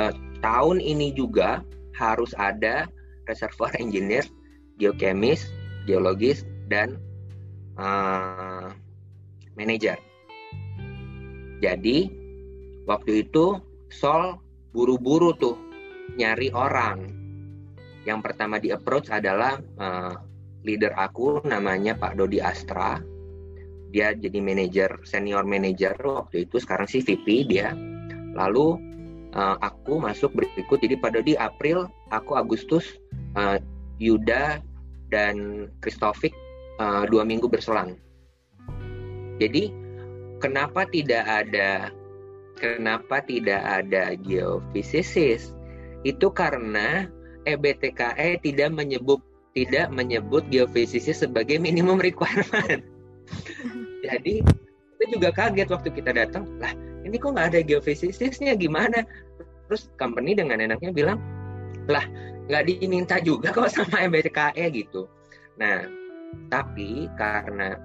uh, tahun ini juga harus ada reservoir engineer, geochemist, geologis, dan uh, manager. Jadi waktu itu Sol buru-buru tuh nyari orang. Yang pertama di approach adalah uh, leader aku namanya Pak Dodi Astra. Dia jadi manajer senior manager waktu itu sekarang sih VP dia. Lalu uh, aku masuk berikut jadi pada di April aku Agustus uh, Yuda dan Kristofik uh, dua minggu berselang. Jadi kenapa tidak ada kenapa tidak ada geofisicist itu karena E EBTKE tidak menyebut tidak menyebut geofisicist sebagai minimum requirement jadi itu juga kaget waktu kita datang lah ini kok nggak ada geofisicistnya gimana terus company dengan enaknya bilang lah nggak diminta juga kok sama MBTKE gitu nah Tapi karena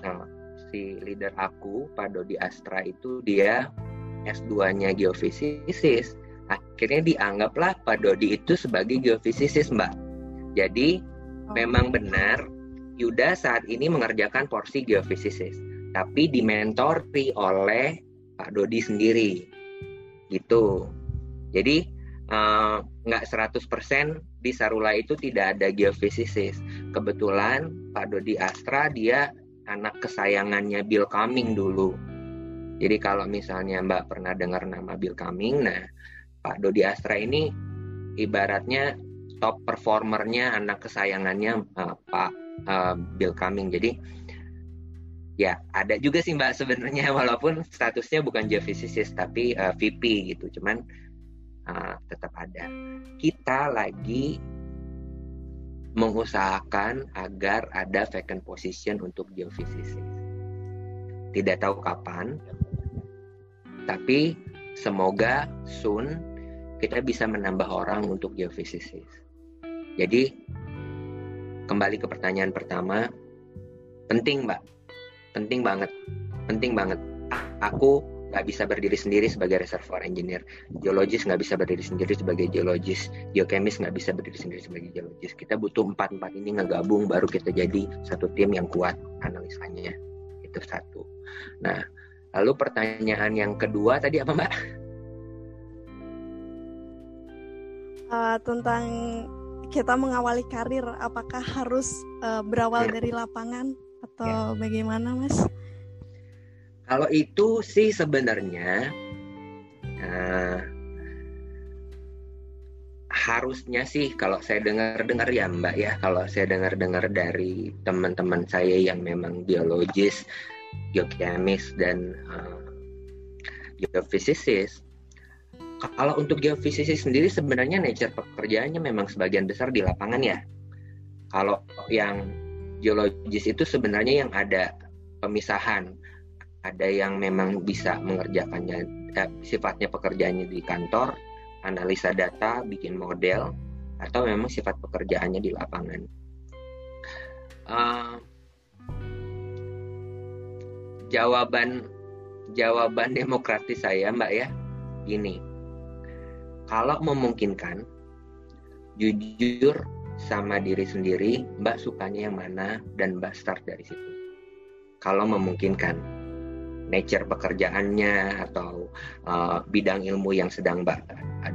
nah, si leader aku, Pak Dodi Astra itu dia S2-nya geofisikalis, akhirnya dianggaplah Pak Dodi itu sebagai geofisikalis, Mbak. Jadi oh. memang benar Yuda saat ini mengerjakan porsi geofisikalis, tapi dimentori oleh Pak Dodi sendiri. Gitu. Jadi uh, nggak 100% di Sarula itu tidak ada geofisikalis. Kebetulan Pak Dodi Astra dia anak kesayangannya Bill Cumming dulu. Jadi kalau misalnya Mbak pernah dengar nama Bill Cumming, nah Pak Dodi Astra ini ibaratnya top performernya anak kesayangannya uh, Pak uh, Bill Cumming. Jadi ya ada juga sih Mbak sebenarnya walaupun statusnya bukan geofisikalis tapi uh, VP gitu. Cuman uh, tetap ada. Kita lagi mengusahakan agar ada vacant position untuk geofisikalis. Tidak tahu kapan, tapi semoga soon kita bisa menambah orang untuk geofisikalis. Jadi kembali ke pertanyaan pertama, penting mbak, penting banget, penting banget. Aku nggak bisa berdiri sendiri sebagai reservoir engineer, geologis nggak bisa berdiri sendiri sebagai geologis, geokemis nggak bisa berdiri sendiri sebagai geologis. Kita butuh empat empat ini ngegabung baru kita jadi satu tim yang kuat analisanya. Itu satu. Nah, lalu pertanyaan yang kedua tadi apa mbak? Uh, tentang kita mengawali karir, apakah harus uh, berawal ya. dari lapangan atau ya. bagaimana, Mas? Kalau itu sih sebenarnya uh, harusnya sih kalau saya dengar-dengar ya Mbak ya, kalau saya dengar-dengar dari teman-teman saya yang memang biologis, geokemis dan uh, geofisikalis, kalau untuk geofisikalis sendiri sebenarnya nature pekerjaannya memang sebagian besar di lapangan ya. Kalau yang geologis itu sebenarnya yang ada pemisahan. Ada yang memang bisa mengerjakannya eh, sifatnya pekerjaannya di kantor analisa data bikin model atau memang sifat pekerjaannya di lapangan. Uh, jawaban jawaban demokratis saya mbak ya gini kalau memungkinkan jujur sama diri sendiri mbak sukanya yang mana dan mbak start dari situ. Kalau memungkinkan nature pekerjaannya atau uh, bidang ilmu yang sedang Mbak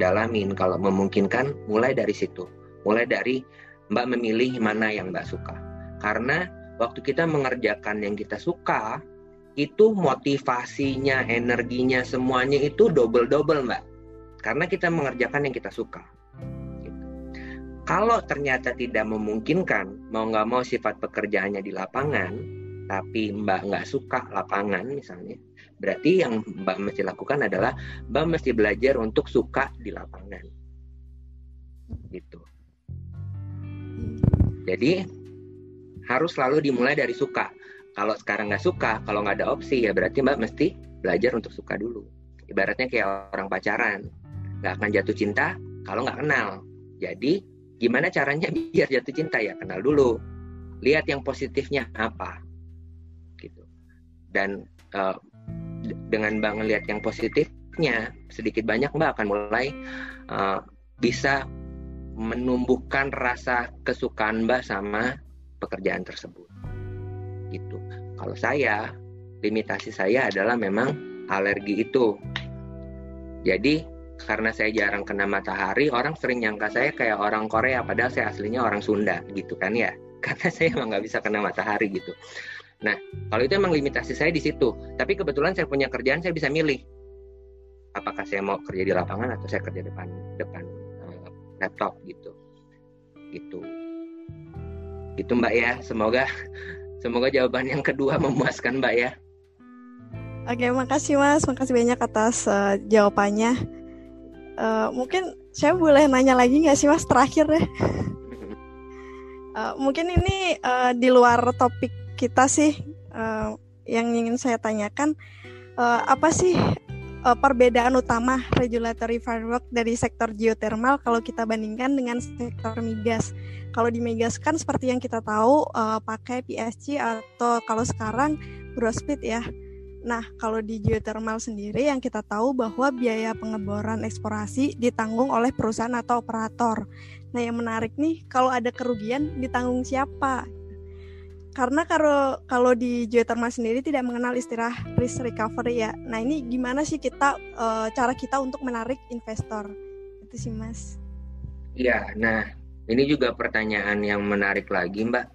dalamin kalau memungkinkan mulai dari situ. Mulai dari Mbak memilih mana yang Mbak suka. Karena waktu kita mengerjakan yang kita suka itu motivasinya energinya semuanya itu double double Mbak karena kita mengerjakan yang kita suka gitu. kalau ternyata tidak memungkinkan mau nggak mau sifat pekerjaannya di lapangan tapi Mbak nggak suka lapangan misalnya, berarti yang Mbak mesti lakukan adalah Mbak mesti belajar untuk suka di lapangan. Gitu. Jadi harus selalu dimulai dari suka. Kalau sekarang nggak suka, kalau nggak ada opsi ya berarti Mbak mesti belajar untuk suka dulu. Ibaratnya kayak orang pacaran, nggak akan jatuh cinta kalau nggak kenal. Jadi gimana caranya biar jatuh cinta? Ya kenal dulu. Lihat yang positifnya apa. Dan uh, dengan mbak ngelihat yang positifnya sedikit banyak mbak akan mulai uh, bisa menumbuhkan rasa kesukaan mbak sama pekerjaan tersebut. Gitu. Kalau saya limitasi saya adalah memang alergi itu. Jadi karena saya jarang kena matahari orang sering nyangka saya kayak orang Korea padahal saya aslinya orang Sunda gitu kan ya karena saya emang nggak bisa kena matahari gitu Nah, kalau itu emang limitasi saya di situ. Tapi kebetulan saya punya kerjaan, saya bisa milih apakah saya mau kerja di lapangan atau saya kerja depan depan uh, laptop gitu. Gitu. Itu Mbak ya. Semoga semoga jawaban yang kedua memuaskan Mbak ya. Oke, makasih Mas. Makasih banyak atas uh, jawabannya. Uh, mungkin saya boleh nanya lagi nggak sih Mas terakhir deh. Uh, mungkin ini uh, di luar topik kita sih uh, yang ingin saya tanyakan uh, apa sih uh, perbedaan utama regulatory framework dari sektor geothermal kalau kita bandingkan dengan sektor migas. Kalau di migas kan seperti yang kita tahu uh, pakai PSG atau kalau sekarang gross speed ya. Nah, kalau di geothermal sendiri yang kita tahu bahwa biaya pengeboran eksplorasi ditanggung oleh perusahaan atau operator. Nah, yang menarik nih, kalau ada kerugian ditanggung siapa? karena kalau kalau di geothermal sendiri tidak mengenal istilah risk recovery ya. Nah ini gimana sih kita uh, cara kita untuk menarik investor itu sih mas? Iya, nah ini juga pertanyaan yang menarik lagi mbak.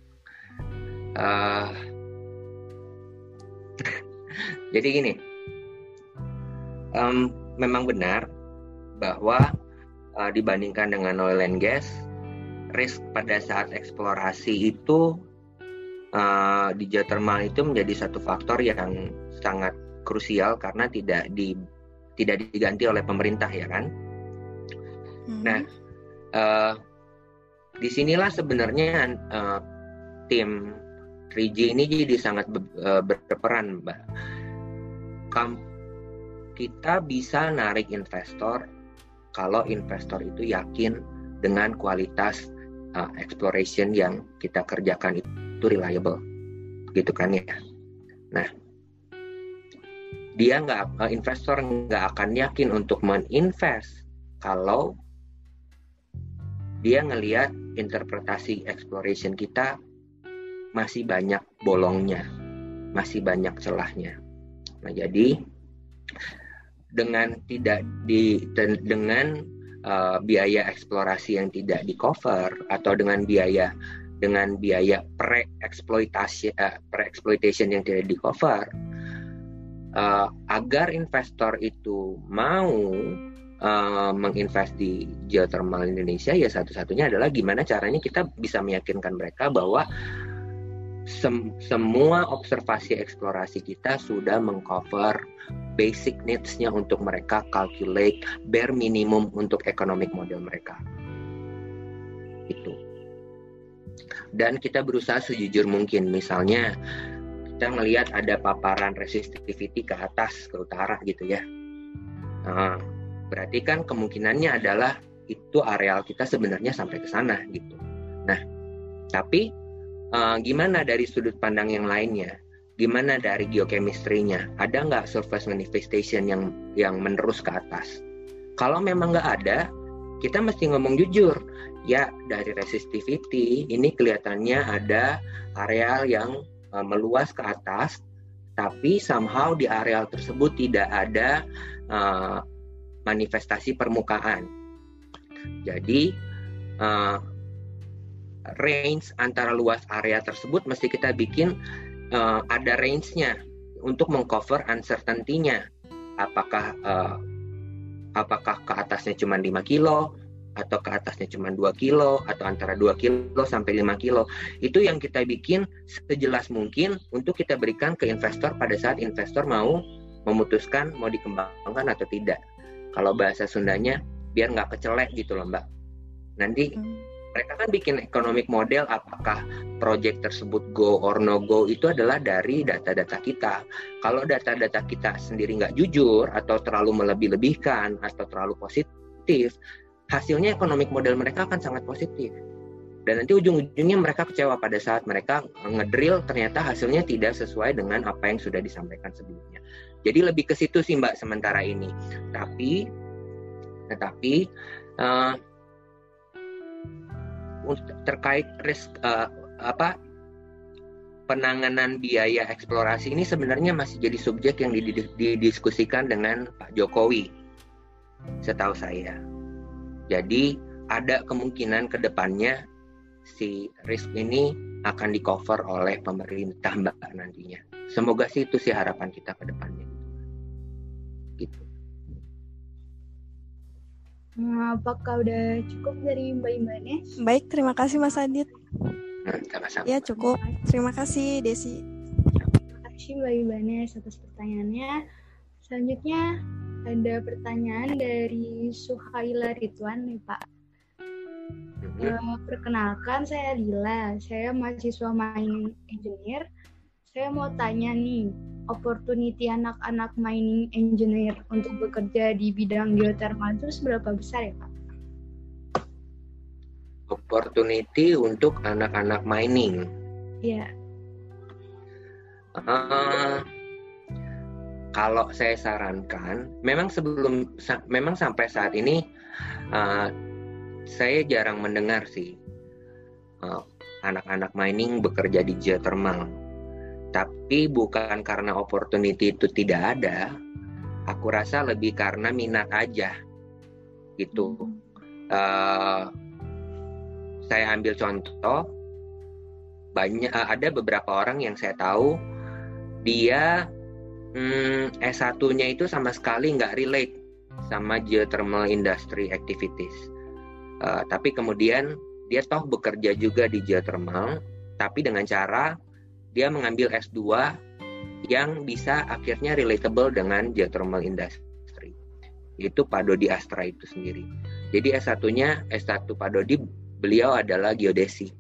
Uh, jadi gini, um, memang benar bahwa uh, dibandingkan dengan oil and gas, risk pada saat eksplorasi itu uh, di geothermal itu menjadi satu faktor yang sangat krusial karena tidak di tidak diganti oleh pemerintah ya kan. Hmm. Nah, uh, di sinilah sebenarnya uh, tim 3G ini jadi sangat uh, berperan, Mbak. Kita bisa narik investor kalau investor itu yakin dengan kualitas uh, exploration yang kita kerjakan itu reliable. Gitu kan ya? Nah dia nggak eh, investor nggak akan yakin untuk meninvest kalau dia ngelihat interpretasi exploration kita masih banyak bolongnya masih banyak celahnya nah jadi dengan tidak di dengan uh, biaya eksplorasi yang tidak di cover atau dengan biaya dengan biaya pre-eksploitasi uh, pre-exploitation yang tidak di cover uh, agar investor itu mau uh, menginvest di geothermal Indonesia ya satu-satunya adalah gimana caranya kita bisa meyakinkan mereka bahwa sem semua observasi eksplorasi kita sudah mengcover basic needs-nya untuk mereka calculate bare minimum untuk economic model mereka. Itu. Dan kita berusaha sejujur mungkin. Misalnya kita melihat ada paparan resistivity ke atas ke utara gitu ya. Nah, berarti kan kemungkinannya adalah itu areal kita sebenarnya sampai ke sana gitu. Nah tapi uh, gimana dari sudut pandang yang lainnya? Gimana dari geochemistry-nya? Ada nggak surface manifestation yang yang menerus ke atas? Kalau memang nggak ada kita mesti ngomong jujur. Ya dari resistivity ini kelihatannya ada areal yang uh, meluas ke atas tapi somehow di areal tersebut tidak ada uh, manifestasi permukaan. Jadi uh, range antara luas area tersebut mesti kita bikin uh, ada range-nya untuk mengcover uncertainty-nya. Apakah uh, apakah ke atasnya cuma 5 kilo atau ke atasnya cuma 2 kilo atau antara 2 kilo sampai 5 kilo. Itu yang kita bikin sejelas mungkin untuk kita berikan ke investor pada saat investor mau memutuskan mau dikembangkan atau tidak. Kalau bahasa Sundanya biar nggak kecelek gitu loh mbak. Nanti hmm. Mereka kan bikin economic model apakah project tersebut go or no go itu adalah dari data-data kita kalau data-data kita sendiri nggak jujur atau terlalu melebih-lebihkan atau terlalu positif hasilnya economic model mereka akan sangat positif dan nanti ujung-ujungnya mereka kecewa pada saat mereka ngedrill ternyata hasilnya tidak sesuai dengan apa yang sudah disampaikan sebelumnya. Jadi lebih ke situ sih Mbak sementara ini. Tapi tetapi uh, terkait risk uh, apa penanganan biaya eksplorasi ini sebenarnya masih jadi subjek yang didiskusikan dengan Pak Jokowi setahu saya. Jadi ada kemungkinan ke depannya si risk ini akan di cover oleh pemerintah mbak nantinya. Semoga sih itu sih harapan kita ke depannya. Nah, apakah udah cukup dari Mbak Imbane? Baik, terima kasih Mas Adit. Sama-sama. Ya cukup. Terima kasih Desi. Terima kasih Mbak Ibanes atas pertanyaannya. Selanjutnya ada pertanyaan dari Suhaila Ridwan nih Pak. Uh, perkenalkan saya Lila, saya mahasiswa main engineer. Saya mau tanya nih, opportunity anak-anak mining engineer untuk bekerja di bidang geothermal itu seberapa besar ya Pak? Opportunity untuk anak-anak mining. Iya. Uh, kalau saya sarankan, memang sebelum, sa memang sampai saat ini uh, saya jarang mendengar sih anak anak-anak mining bekerja di geothermal. Tapi bukan karena opportunity itu tidak ada, aku rasa lebih karena minat aja, gitu. Uh, saya ambil contoh, banyak ada beberapa orang yang saya tahu dia hmm, S1-nya itu sama sekali nggak relate sama geothermal industry activities. Uh, tapi kemudian dia toh bekerja juga di geothermal, tapi dengan cara dia mengambil S2 yang bisa akhirnya relatable dengan geothermal industry. Itu Pak Dodi Astra itu sendiri. Jadi S1-nya, S1 Pak Dodi, beliau adalah geodesi.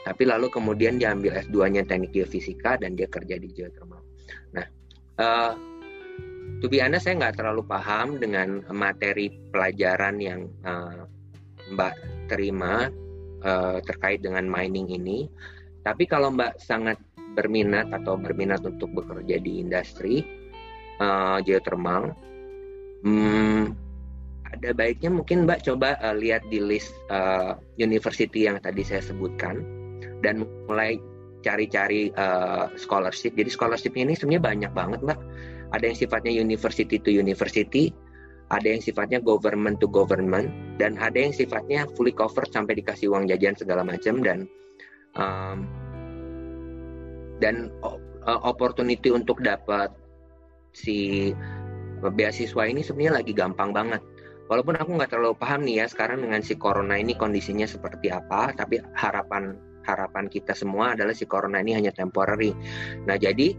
Tapi lalu kemudian dia ambil S2-nya teknik geofisika dan dia kerja di geothermal. Nah, uh, to be honest, saya nggak terlalu paham dengan materi pelajaran yang uh, Mbak terima uh, terkait dengan mining ini. Tapi kalau Mbak sangat berminat atau berminat untuk bekerja di industri uh, geothermal, hmm, ada baiknya mungkin Mbak coba uh, lihat di list uh, university yang tadi saya sebutkan dan mulai cari-cari uh, scholarship. Jadi scholarship ini sebenarnya banyak banget mbak. Ada yang sifatnya university to university, ada yang sifatnya government to government, dan ada yang sifatnya fully covered sampai dikasih uang jajan segala macam dan um, dan uh, opportunity untuk dapat si beasiswa ini sebenarnya lagi gampang banget. Walaupun aku nggak terlalu paham nih ya sekarang dengan si corona ini kondisinya seperti apa, tapi harapan harapan kita semua adalah si corona ini hanya temporary. Nah jadi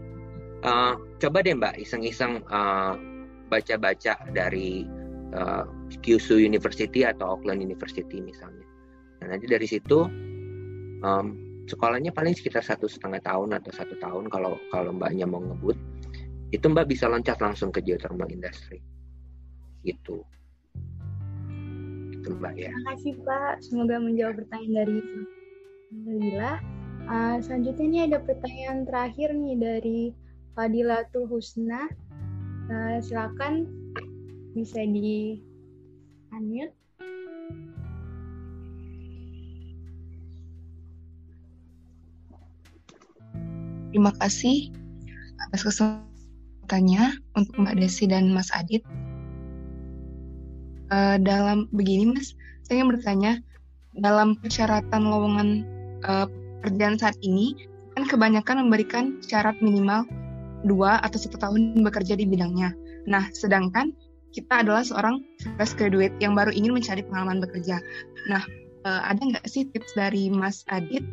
uh, coba deh mbak iseng-iseng uh, baca-baca dari uh, Kyushu University atau Auckland University misalnya. Nah nanti dari situ um, sekolahnya paling sekitar satu setengah tahun atau satu tahun kalau kalau mbaknya mau ngebut itu mbak bisa loncat langsung ke geothermal industry gitu itu mbak ya terima kasih pak semoga menjawab pertanyaan dari Alhamdulillah. Uh, selanjutnya ini ada pertanyaan terakhir nih dari Fadilatul Husna. Uh, silakan bisa di unmute. Terima kasih atas kesempatannya untuk Mbak Desi dan Mas Adit. Uh, dalam begini Mas, saya ingin bertanya dalam persyaratan lowongan uh, pekerjaan saat ini kan kebanyakan memberikan syarat minimal dua atau satu tahun bekerja di bidangnya. Nah, sedangkan kita adalah seorang fresh graduate yang baru ingin mencari pengalaman bekerja. Nah, uh, ada nggak sih tips dari Mas Adit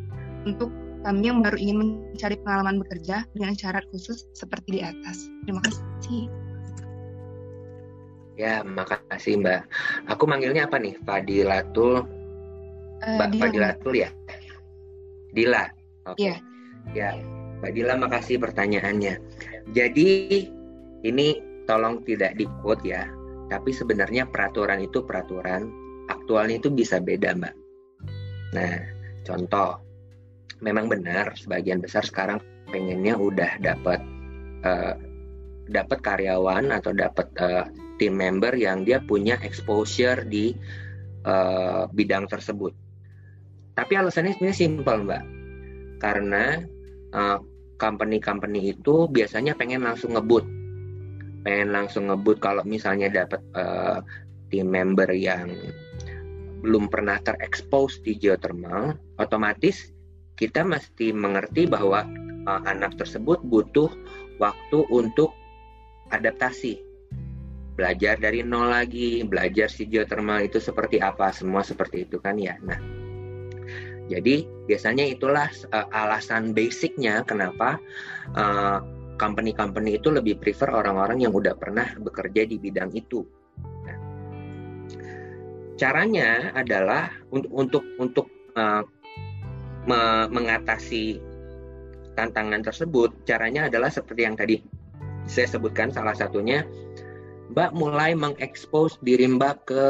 untuk kami yang baru ingin mencari pengalaman bekerja dengan syarat khusus seperti di atas? Terima kasih. Ya, makasih Mbak. Aku manggilnya apa nih? Fadilatul uh, Mbak Fadilatul ya? Dila. Oke. Okay. Yeah. Ya, Mbak Dila makasih pertanyaannya. Jadi ini tolong tidak di quote ya, tapi sebenarnya peraturan itu peraturan, aktualnya itu bisa beda Mbak. Nah, contoh, memang benar sebagian besar sekarang pengennya udah dapat uh, dapat karyawan atau dapat uh, tim member yang dia punya exposure di uh, bidang tersebut. Tapi alasannya sebenarnya simpel mbak, karena uh, company-company itu biasanya pengen langsung ngebut, pengen langsung ngebut kalau misalnya dapat uh, tim member yang belum pernah terekspos di geothermal, otomatis kita mesti mengerti bahwa uh, anak tersebut butuh waktu untuk adaptasi belajar dari nol lagi, belajar si geothermal itu seperti apa, semua seperti itu kan ya. Nah, jadi biasanya itulah uh, alasan basicnya kenapa uh, company-company itu lebih prefer orang-orang yang udah pernah bekerja di bidang itu. Nah, caranya adalah untuk untuk untuk uh, me mengatasi tantangan tersebut, caranya adalah seperti yang tadi saya sebutkan salah satunya Mbak mulai mengekspos diri Mbak ke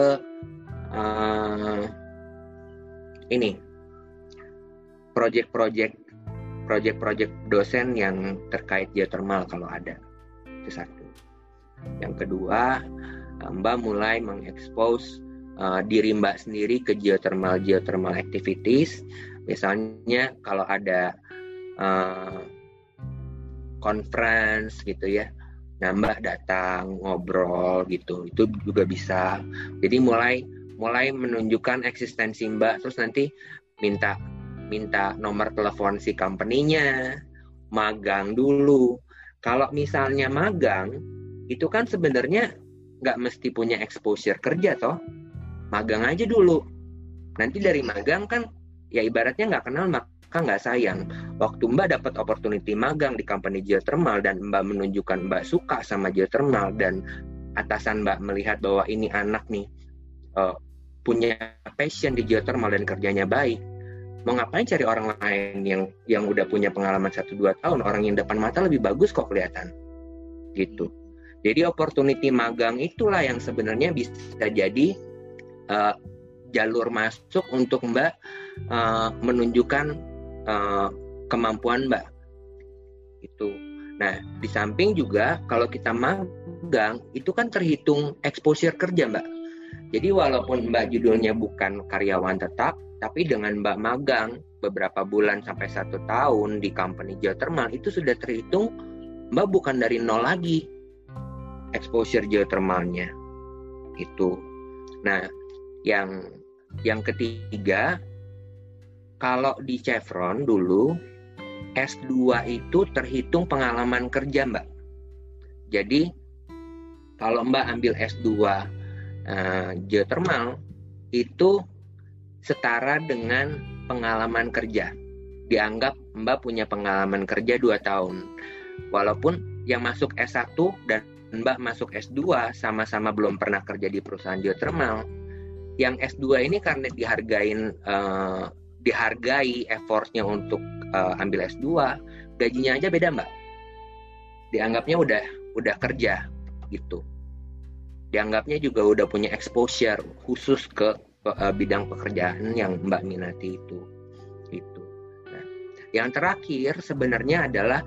uh, ini proyek-proyek proyek-proyek dosen yang terkait geothermal kalau ada. Itu satu. Yang kedua Mbak mulai mengekspos uh, diri Mbak sendiri ke geothermal geothermal activities misalnya kalau ada uh, conference gitu ya Mbak datang ngobrol gitu itu juga bisa. Jadi mulai mulai menunjukkan eksistensi Mbak terus nanti minta minta nomor telepon si company-nya magang dulu. Kalau misalnya magang itu kan sebenarnya nggak mesti punya exposure kerja toh. Magang aja dulu. Nanti dari magang kan ya ibaratnya nggak kenal maka nggak sayang. Waktu mbak dapat opportunity magang di company geothermal dan mbak menunjukkan mbak suka sama geothermal dan atasan mbak melihat bahwa ini anak nih uh, punya passion di geothermal dan kerjanya baik mau ngapain cari orang lain yang yang udah punya pengalaman satu dua tahun? Orang yang depan mata lebih bagus kok kelihatan. Gitu. Jadi opportunity magang itulah yang sebenarnya bisa jadi uh, jalur masuk untuk Mbak uh, menunjukkan uh, kemampuan Mbak. Itu. Nah, di samping juga kalau kita magang itu kan terhitung exposure kerja, Mbak. Jadi walaupun Mbak judulnya bukan karyawan tetap, tapi dengan Mbak magang beberapa bulan sampai satu tahun di company geothermal itu sudah terhitung Mbak bukan dari nol lagi exposure geothermalnya. Itu. Nah, yang yang ketiga, kalau di Chevron dulu S2 itu terhitung pengalaman kerja, Mbak. Jadi kalau Mbak ambil S2 uh, eh, geothermal itu setara dengan pengalaman kerja. Dianggap Mbak punya pengalaman kerja 2 tahun. Walaupun yang masuk S1 dan Mbak masuk S2 sama-sama belum pernah kerja di perusahaan geothermal, yang S2 ini karena dihargain uh, dihargai effortnya untuk uh, ambil S2 gajinya aja beda mbak. Dianggapnya udah udah kerja gitu. Dianggapnya juga udah punya exposure khusus ke uh, bidang pekerjaan yang mbak minati itu itu nah yang terakhir sebenarnya adalah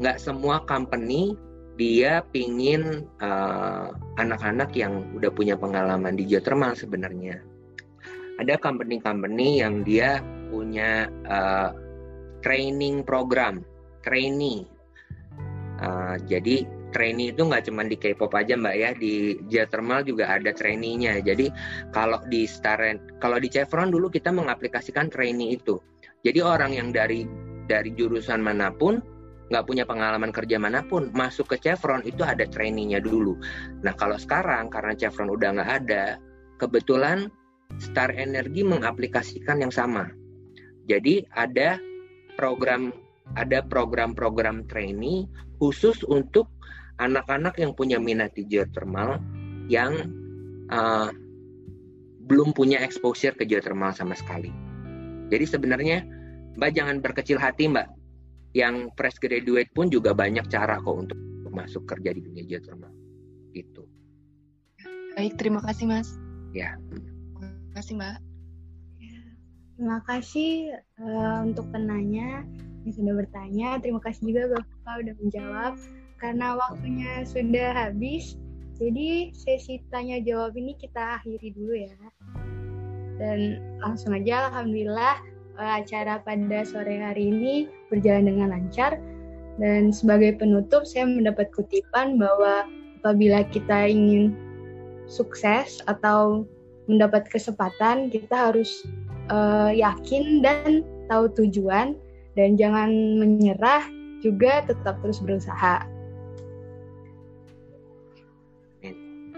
nggak semua company dia pingin uh, anak-anak yang udah punya pengalaman di geothermal sebenarnya. Ada company-company yang dia punya uh, training program, trainee. Uh, jadi trainee itu nggak cuma di K-pop aja mbak ya, di geothermal juga ada trainee-nya. Jadi kalau di Star, kalau di Chevron dulu kita mengaplikasikan trainee itu. Jadi orang yang dari dari jurusan mana pun nggak punya pengalaman kerja mana pun masuk ke Chevron itu ada trainingnya dulu. Nah kalau sekarang karena Chevron udah nggak ada, kebetulan Star Energy mengaplikasikan yang sama. Jadi ada program ada program-program training khusus untuk anak-anak yang punya minat di geothermal yang uh, belum punya exposure ke geothermal sama sekali. Jadi sebenarnya Mbak jangan berkecil hati Mbak yang fresh graduate pun juga banyak cara kok untuk masuk kerja di dunia geothermal gitu. Baik terima kasih mas. Ya. Terima kasih mbak. Terima kasih uh, untuk penanya yang sudah bertanya. Terima kasih juga bapak udah menjawab. Karena waktunya sudah habis jadi sesi tanya jawab ini kita akhiri dulu ya. Dan langsung aja alhamdulillah acara pada sore hari ini berjalan dengan lancar dan sebagai penutup saya mendapat kutipan bahwa apabila kita ingin sukses atau mendapat kesempatan kita harus uh, yakin dan tahu tujuan dan jangan menyerah juga tetap terus berusaha.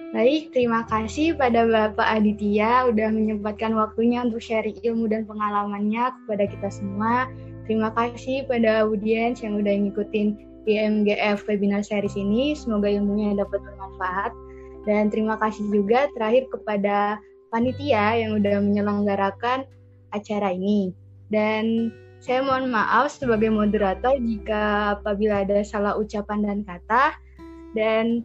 Baik, terima kasih pada Bapak Aditya udah menyempatkan waktunya untuk share ilmu dan pengalamannya kepada kita semua. Terima kasih pada audiens yang udah ngikutin IMGF webinar series ini. Semoga ilmunya dapat bermanfaat. Dan terima kasih juga terakhir kepada panitia yang udah menyelenggarakan acara ini. Dan saya mohon maaf sebagai moderator jika apabila ada salah ucapan dan kata. Dan